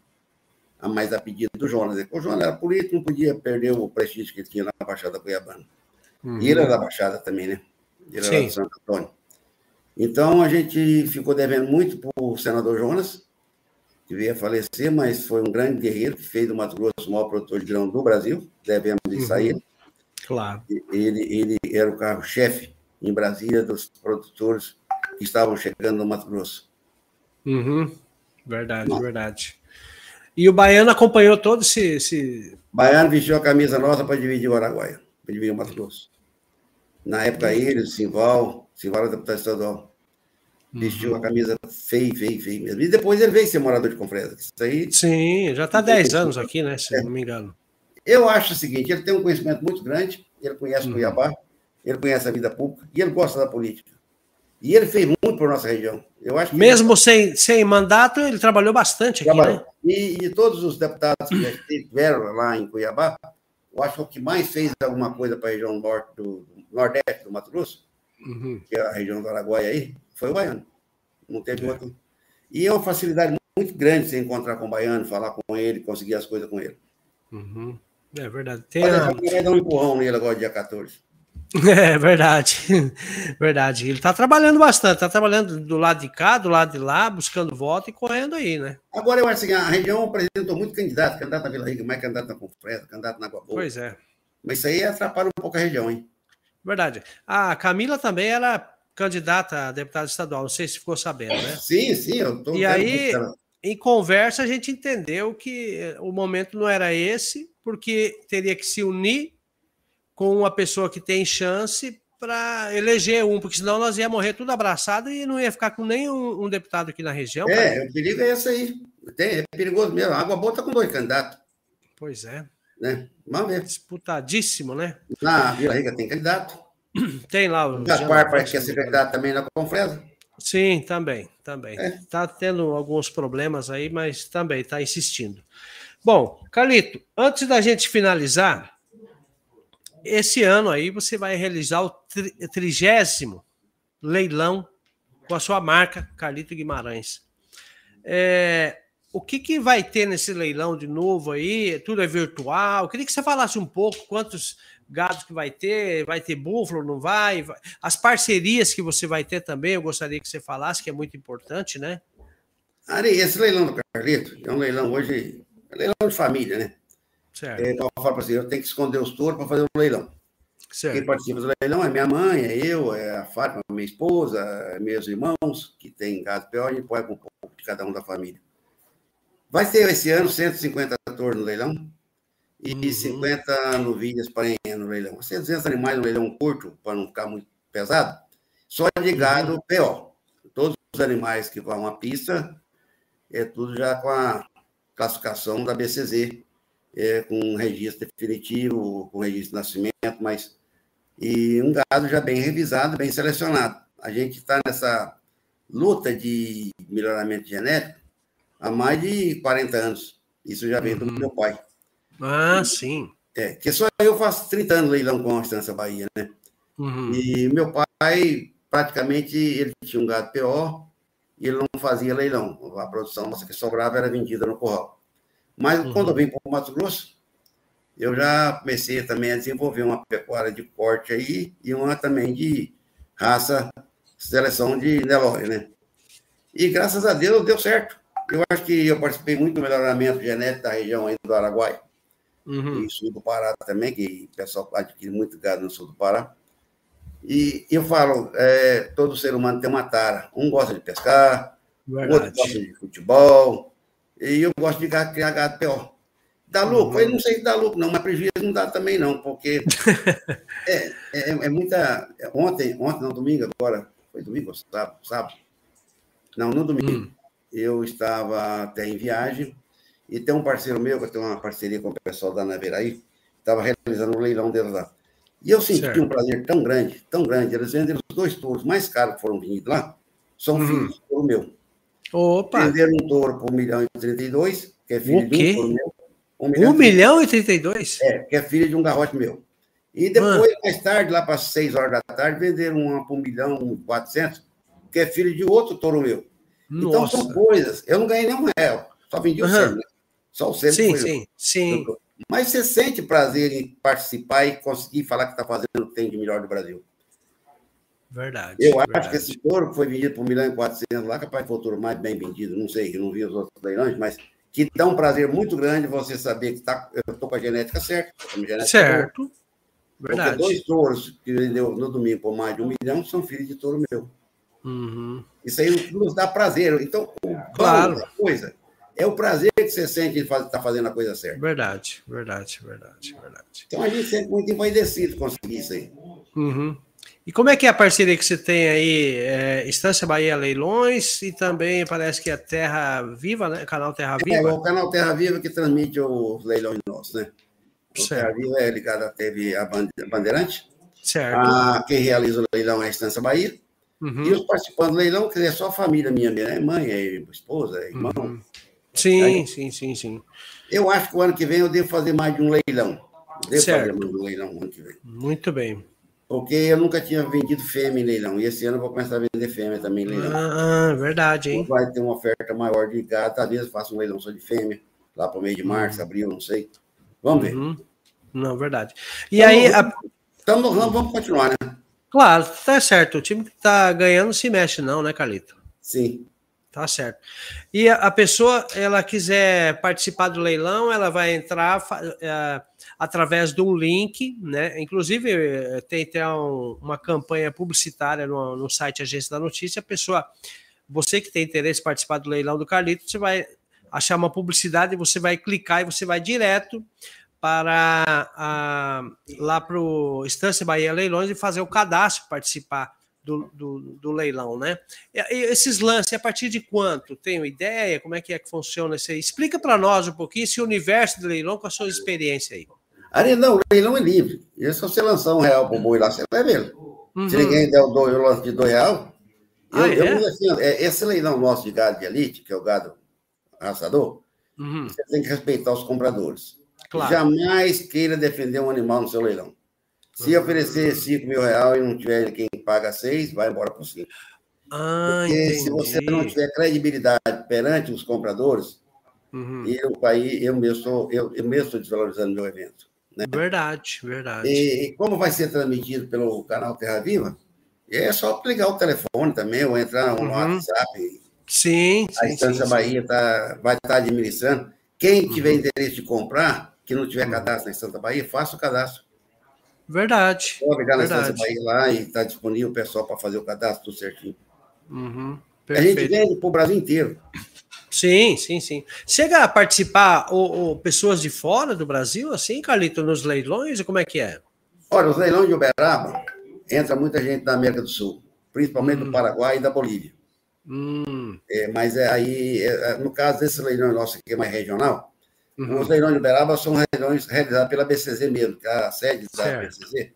A mais a pedido do Jonas. O Jonas era político, não podia perder o prestígio que ele tinha na Baixada Cuiabana. Uhum. E ele era da Baixada também, né? Ele Sim. era de Santo Antônio. Então, a gente ficou devendo muito para o senador Jonas, que veio a falecer, mas foi um grande guerreiro que fez do Mato Grosso o maior produtor de grão do Brasil. Devemos isso uhum. a ele. Claro. Ele, ele era o carro-chefe em Brasília dos produtores que estavam chegando no Mato Grosso. Uhum. Verdade, Não. verdade. E o Baiano acompanhou todo esse, esse. Baiano vestiu a camisa nossa para dividir o Araguaia, para dividir o Mato Grosso. Na época, ele, o Simval, Simval era deputado estadual. Vestiu uhum. a camisa feia, feia, feia mesmo. E depois ele veio ser morador de Confresa. Isso aí. Sim, já está 10 anos aqui, né? Se é. não me engano. Eu acho o seguinte: ele tem um conhecimento muito grande, ele conhece uhum. Cuiabá, ele conhece a vida pública e ele gosta da política. E ele fez muito para nossa região. Eu acho Mesmo ele... sem, sem mandato, ele trabalhou bastante aqui, trabalhou. né? E, e, todos os deputados que estiveram lá em Cuiabá, eu acho que o que mais fez alguma coisa para a região norte do, nordeste do Mato Grosso, uhum. que é a região do Araguaia aí, foi o baiano. Não teve é. outro. E é uma facilidade muito grande você encontrar com o baiano, falar com ele, conseguir as coisas com ele. Uhum. É verdade. Tem a... vai dar um empurrão nele agora, dia 14. É verdade, verdade. Ele está trabalhando bastante, está trabalhando do lado de cá, do lado de lá, buscando voto e correndo aí, né? Agora eu acho que a região apresentou muito candidato, candidato na Vila Rica, mais candidato na Confresa, candidato na Água Boa. Pois é. Mas isso aí atrapalha um pouco a região, hein? Verdade. A Camila também era candidata a deputada estadual, não sei se ficou sabendo, né? Sim, sim, eu tô E aí, em conversa, a gente entendeu que o momento não era esse, porque teria que se unir com uma pessoa que tem chance para eleger um, porque senão nós ia morrer tudo abraçado e não ia ficar com nenhum um deputado aqui na região. É, cara. o perigo é esse aí. Tem, é perigoso mesmo. A água boa com dois candidatos. Pois é. Né? Vamos ver. Disputadíssimo, né? Na Vila Rica tem candidato. Tem lá o. Gaspar parece que é ser candidato também na Confresa. Sim, também, também. Está é. tendo alguns problemas aí, mas também está insistindo. Bom, Carlito, antes da gente finalizar, esse ano aí você vai realizar o trigésimo leilão com a sua marca, Carlito Guimarães. É, o que, que vai ter nesse leilão de novo aí? Tudo é virtual? Eu queria que você falasse um pouco quantos gados que vai ter, vai ter búfalo, não vai? As parcerias que você vai ter também, eu gostaria que você falasse, que é muito importante, né? Ari, esse leilão do Carlito é um leilão hoje, é um leilão de família, né? Certo. É, então, eu falo assim, eu tenho que esconder os touros para fazer um leilão. Certo. Quem participa do leilão é minha mãe, é eu, é a Fátima, minha esposa, é meus irmãos, que tem gado pior, a gente põe um pouco de cada um da família. Vai ter esse ano 150 touros no leilão e uhum. 50 novilhas parenhas no leilão. 200 animais no leilão curto, para não ficar muito pesado, só de gado uhum. PO. Todos os animais que vão à pista, é tudo já com a classificação da BCZ, é, com registro definitivo, com registro de nascimento, mas e um gado já bem revisado, bem selecionado. A gente está nessa luta de melhoramento genético há mais de 40 anos. Isso já vem uhum. do meu pai. Ah, sim. É, que só eu faço 30 anos leilão com a Estância Bahia, né? Uhum. E meu pai, praticamente, ele tinha um gado PO e ele não fazia leilão. A produção nossa que sobrava era vendida no curral. Mas uhum. quando eu vim para o Mato Grosso, eu já comecei também a desenvolver uma pecuária de corte aí e uma também de raça, seleção de Nelore, né? E graças a Deus deu certo. Eu acho que eu participei muito do melhoramento genético da região aí do Araguai, uhum. e sul do Pará também, que o pessoal adquire muito gado no sul do Pará. E eu falo, é, todo ser humano tem uma tara. Um gosta de pescar, Verdade. outro gosta de futebol, e eu gosto de criar gado pior. Dá lucro? Uhum. Eu não sei se dá lucro, não, mas prejuízo não dá também, não, porque é, é, é, muita. Ontem, ontem, não, domingo agora, foi domingo, sábado, sábado? Não, no domingo. Hum. Eu estava até em viagem e tem um parceiro meu, que eu tenho uma parceria com o pessoal da Naveraí, estava realizando um leilão deles lá. E eu senti certo. um prazer tão grande, tão grande. Eles venderam os dois touros mais caros que foram vendidos lá, são uhum. filhos do meu. Opa! Venderam um touro por 1 milhão e 32, que é filho de um touro meu. 1 milhão, 1 milhão e 32? É, que é filho de um garrote meu. E depois, ah. mais tarde, lá para 6 horas da tarde, venderam uma por 1 milhão e 400, que é filho de outro touro meu. Nossa. Então são coisas. Eu não ganhei nenhum real, só vendi o uhum. né? Só o selo sim, sim, eu. sim. Mas você sente prazer em participar e conseguir falar que está fazendo o que tem de melhor do Brasil. Verdade. Eu verdade. acho que esse touro foi vendido por 1 milhão e 400 lá, capaz foi o touro mais bem vendido, não sei, eu não vi os outros leilões, mas que dá um prazer muito grande você saber que tá, eu estou com a genética certa. A genética certo. Boa. Verdade. Porque dois touros que vendeu no domingo por mais de um milhão são filhos de touro meu. Uhum. Isso aí nos dá prazer. Então, o claro. coisa é o prazer que você sente de estar tá fazendo a coisa certa. Verdade, verdade, verdade, verdade. Então a gente sempre muito envaidecido conseguir isso aí. Uhum. E como é que é a parceria que você tem aí? É, Estância Bahia Leilões e também parece que é Terra Viva, né? Canal Terra Viva. É, o canal Terra Viva que transmite os leilões nossos, né? O certo. Terra Viva é ligado à TV a Bandeirante. Certo. A, quem realiza o leilão é a Estância Bahia. Uhum. E os participantes do leilão, quer dizer, é só a família minha, minha né? mãe, é esposa, é irmão. Uhum. Sim, Aí, sim, sim, sim. Eu acho que o ano que vem eu devo fazer mais de um leilão. Devo certo. fazer mais de um leilão ano que vem. Muito bem. Porque eu nunca tinha vendido fêmea em leilão. E esse ano eu vou começar a vender fêmea também em leilão. Ah, verdade, hein? Vai ter uma oferta maior de gado. Talvez eu faça um leilão só de fêmea, lá para o mês de março, uhum. abril, não sei. Vamos ver. Uhum. Não, verdade. E então, aí. A... Então, vamos, vamos continuar, né? Claro, tá certo. O time que tá ganhando se mexe, não, né, Carlito? Sim. Tá certo. E a, pessoa, ela quiser participar do leilão, ela vai entrar é, através de um link, né? Inclusive, eh, tem até um, uma campanha publicitária no, no site Agência da Notícia. A pessoa, você que tem interesse em participar do leilão do Carlito, você vai achar uma publicidade, você vai clicar e você vai direto para a, lá para o Estância Bahia Leilões e fazer o cadastro, participar do, do, do, leilão, né? E, esses lances, a partir de quanto? Tenho ideia? Como é que é que funciona isso aí? Explica para nós um pouquinho esse universo de leilão com a sua experiência aí. Ari, não, o leilão é livre. E se você lançar um real para o boi lá, você vai ver. Uhum. Se ninguém der o dois, eu lanço de dois real. Ah, eu, é? eu assim, é, esse leilão nosso de gado de elite, que é o gado raçador, uhum. você tem que respeitar os compradores. Claro. Jamais queira defender um animal no seu leilão. Se oferecer 5 mil reais e não tiver quem paga 6, vai embora por 5. Ah, Porque entendi. se você não tiver credibilidade perante os compradores, uhum. eu, aí, eu, mesmo estou, eu, eu mesmo estou desvalorizando meu evento. Né? Verdade, verdade. E, e, como vai ser transmitido pelo canal Terra Viva, é só ligar o telefone também, ou entrar no uhum. WhatsApp, Sim, sim. A Estância sim, Bahia sim. Tá, vai estar tá administrando. Quem tiver uhum. interesse de comprar, que não tiver uhum. cadastro na Estância Bahia, faça o cadastro. Verdade. Pode ligar na Estância Bahia lá e está disponível o pessoal para fazer o cadastro tudo certinho. Uhum. A gente vende para o Brasil inteiro. Sim, sim, sim. Chega a participar ou, ou, pessoas de fora do Brasil, assim, Carlito, nos leilões? Como é que é? Olha, os leilões de Uberaba, entra muita gente da América do Sul, principalmente hum. do Paraguai e da Bolívia. Hum. É, mas é, aí, é, é no caso desse leilão nosso aqui, mais regional, uhum. os leilões de Uberaba são leilões realizados pela BCZ mesmo, que é a sede certo. da BCZ.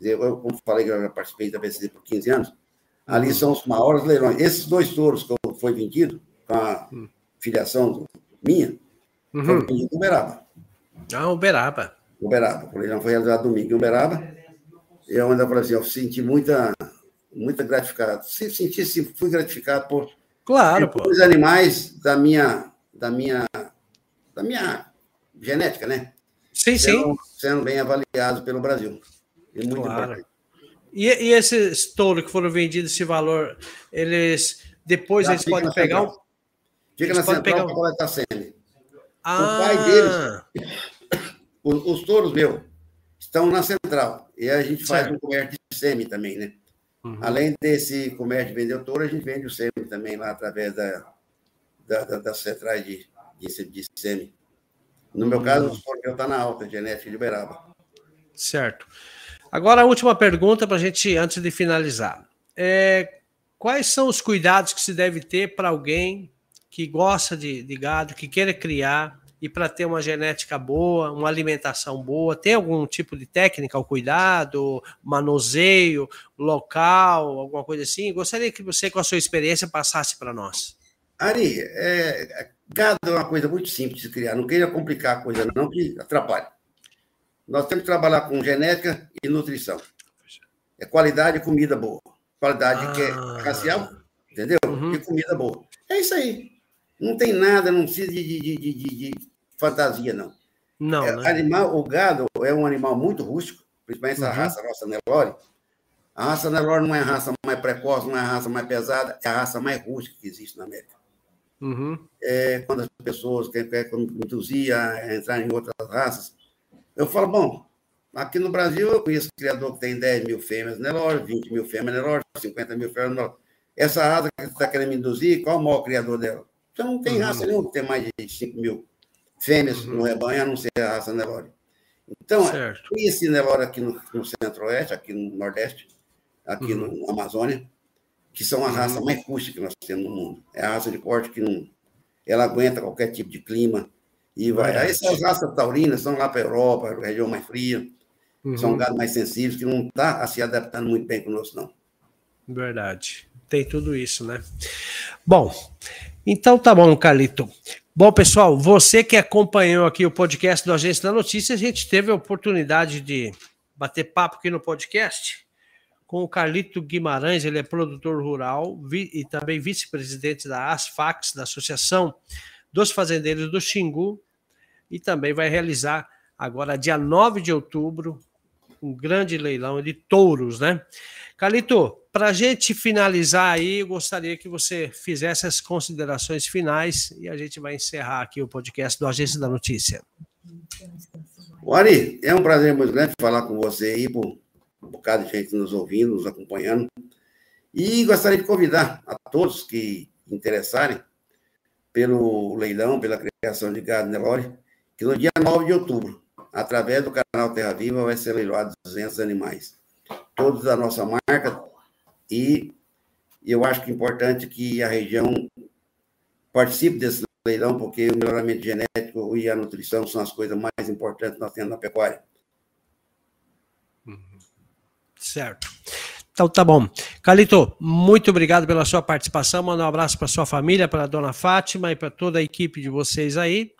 Eu, como falei que eu já participei da BCZ por 15 anos, ali uhum. são os maiores leilões. Esses dois touros que foi vendido, com a uhum filiação minha, uhum. foi em Uberaba. Ah, Uberaba. Uberaba. O leilão foi realizado domingo em Uberaba. E eu ainda falei assim, eu senti muita, muita gratificado. Se senti, sim, fui gratificado por claro, pô. os animais da minha, da minha, da minha genética, né? Sim, sendo, sim. Sendo bem avaliados pelo Brasil. E muito claro. importante. E, e esses touros que foram vendidos esse valor, eles depois Já eles podem pegar um, Fica na central pegar... para coletar sêmen. Ah. O pai deles, os, os touros meus, estão na central. E a gente faz certo. um comércio de sêmen também, né? Uhum. Além desse comércio de vender o touro, a gente vende o sêmen também lá através da, da, da, das centrais de, de, de sêmen. No meu caso, o touros está na alta genética de Uberaba. Certo. Agora, a última pergunta para a gente, antes de finalizar. É, quais são os cuidados que se deve ter para alguém que gosta de, de gado, que queira criar e para ter uma genética boa, uma alimentação boa, tem algum tipo de técnica, o cuidado, manuseio, local, alguma coisa assim? Gostaria que você, com a sua experiência, passasse para nós. Ari, é, gado é uma coisa muito simples de criar, não queria complicar a coisa, não, que atrapalha. Nós temos que trabalhar com genética e nutrição. É qualidade e comida boa. Qualidade ah. que é ah. racial, entendeu? Uhum. E comida boa. É isso aí. Não tem nada, não precisa de, de, de, de fantasia, não. Não, é, né? animal, o gado é um animal muito rústico, principalmente uhum. raça nossa Nelore. A raça Nelore não é a raça mais precoce, não é a raça mais pesada, é a raça mais rústica que existe na América. Uhum. É, quando as pessoas querem, querem induzir a entrar em outras raças, eu falo, bom, aqui no Brasil eu conheço criador que tem 10 mil fêmeas Nelore, 20 mil fêmeas Nelore, 50 mil fêmeas Nelore. Essa raça que você está querendo induzir, qual o maior criador dela? Então não tem uhum. raça nenhuma que tem mais de 5 mil fêmeas uhum. no rebanho, a não ser a raça Nelore. Então, certo. esse Nelore aqui no, no centro-oeste, aqui no nordeste, aqui uhum. no Amazônia, que são a raça uhum. mais rústica que nós temos no mundo. É a raça de corte que não, ela aguenta qualquer tipo de clima e vai. Aí essas raças taurinas são lá para a Europa, região mais fria, uhum. são gados mais sensíveis, que não está se adaptando muito bem conosco, não. Verdade. Tem tudo isso, né? Bom, então tá bom, Carlito. Bom, pessoal, você que acompanhou aqui o podcast do Agência da Notícia, a gente teve a oportunidade de bater papo aqui no podcast com o Carlito Guimarães, ele é produtor rural e também vice-presidente da ASFAX, da Associação dos Fazendeiros do Xingu, e também vai realizar agora, dia 9 de outubro, um grande leilão de touros, né? Carlito, para a gente finalizar aí, eu gostaria que você fizesse as considerações finais e a gente vai encerrar aqui o podcast do Agência da Notícia. Ari, é um prazer muito grande falar com você aí, por um bocado de gente nos ouvindo, nos acompanhando. E gostaria de convidar a todos que interessarem pelo leilão, pela criação de gado Nelore, que no dia 9 de outubro, através do canal Terra Viva, vai ser leiloado 200 animais. Todos da nossa marca, e eu acho que é importante que a região participe desse leilão, porque o melhoramento genético e a nutrição são as coisas mais importantes que nós temos na pecuária. Certo. Então tá bom. Calito, muito obrigado pela sua participação. Manda um abraço para sua família, para a dona Fátima e para toda a equipe de vocês aí.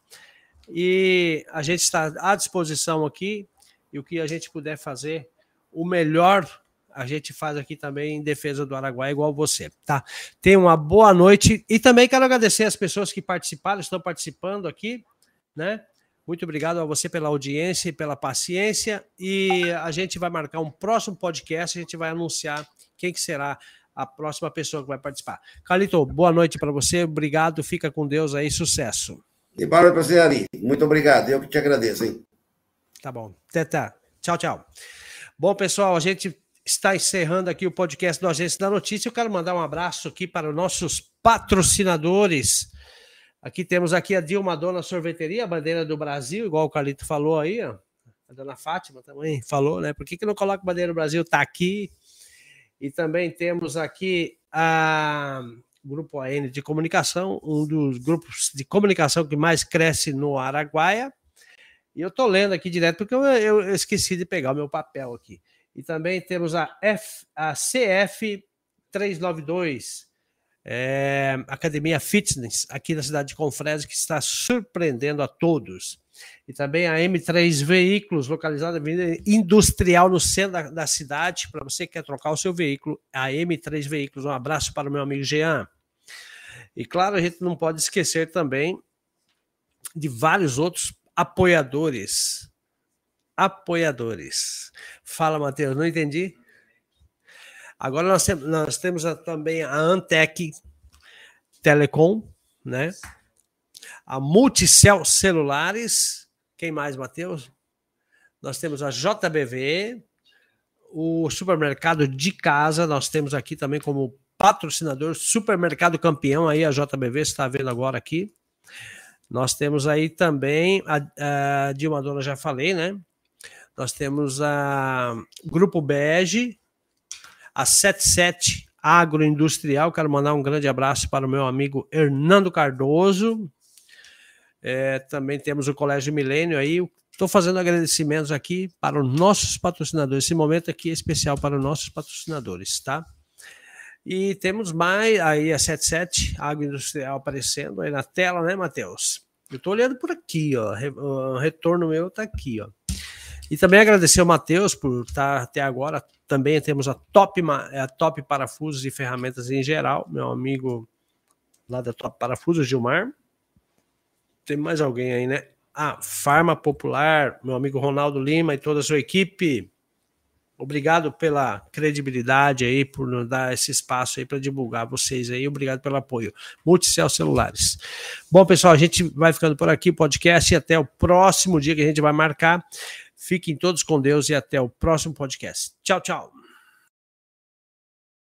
E a gente está à disposição aqui. E o que a gente puder fazer, o melhor a gente faz aqui também em defesa do Araguaia, igual você, tá? Tenha uma boa noite e também quero agradecer as pessoas que participaram, estão participando aqui, né? Muito obrigado a você pela audiência e pela paciência. E a gente vai marcar um próximo podcast, a gente vai anunciar quem que será a próxima pessoa que vai participar. Carlito, boa noite para você, obrigado, fica com Deus aí, sucesso. E para você, Ari. Muito obrigado, eu que te agradeço, hein? Tá bom. Até, tá. Tchau, tchau. Bom, pessoal, a gente está encerrando aqui o podcast do Agência da Notícia. Eu quero mandar um abraço aqui para os nossos patrocinadores. Aqui temos aqui a Dilma Dona Sorveteria, a bandeira do Brasil, igual o Carlito falou aí, ó. A dona Fátima também falou, né? Por que, que não coloca bandeira do Brasil? Está aqui. E também temos aqui a Grupo AN de Comunicação, um dos grupos de comunicação que mais cresce no Araguaia. E eu estou lendo aqui direto porque eu, eu, esqueci de pegar o meu papel aqui. E também temos a, F, a CF 392, é, Academia Fitness, aqui na cidade de Confresa, que está surpreendendo a todos. E também a M3 Veículos, localizada na Avenida Industrial, no centro da, da cidade, para você que quer trocar o seu veículo, a M3 Veículos. Um abraço para o meu amigo Jean. E claro, a gente não pode esquecer também de vários outros apoiadores. Apoiadores. Fala, Matheus, não entendi? Agora nós, temos, nós temos a, também a Antec Telecom, né? A Multicel Celulares. Quem mais, Matheus? Nós temos a JBV, o supermercado de casa, nós temos aqui também como patrocinador, Supermercado Campeão, aí a JBV, você está vendo agora aqui. Nós temos aí também, a, a Dilma Dona já falei, né? Nós temos a Grupo Bege, a 77 Agroindustrial. Quero mandar um grande abraço para o meu amigo Hernando Cardoso. É, também temos o Colégio Milênio aí. Estou fazendo agradecimentos aqui para os nossos patrocinadores. Esse momento aqui é especial para os nossos patrocinadores, tá? E temos mais aí a 77 agroindustrial aparecendo aí na tela, né, Matheus? Eu estou olhando por aqui, ó. O retorno meu está aqui, ó. E também agradecer ao Matheus por estar até agora. Também temos a Top, a Top Parafusos e Ferramentas em geral, meu amigo lá da Top Parafusos, Gilmar. Tem mais alguém aí, né? Ah, Farma Popular, meu amigo Ronaldo Lima e toda a sua equipe. Obrigado pela credibilidade aí, por nos dar esse espaço aí para divulgar vocês aí. Obrigado pelo apoio. Multicel Celulares. Bom, pessoal, a gente vai ficando por aqui, podcast, e até o próximo dia que a gente vai marcar. Fiquem todos com Deus e até o próximo podcast. Tchau, tchau.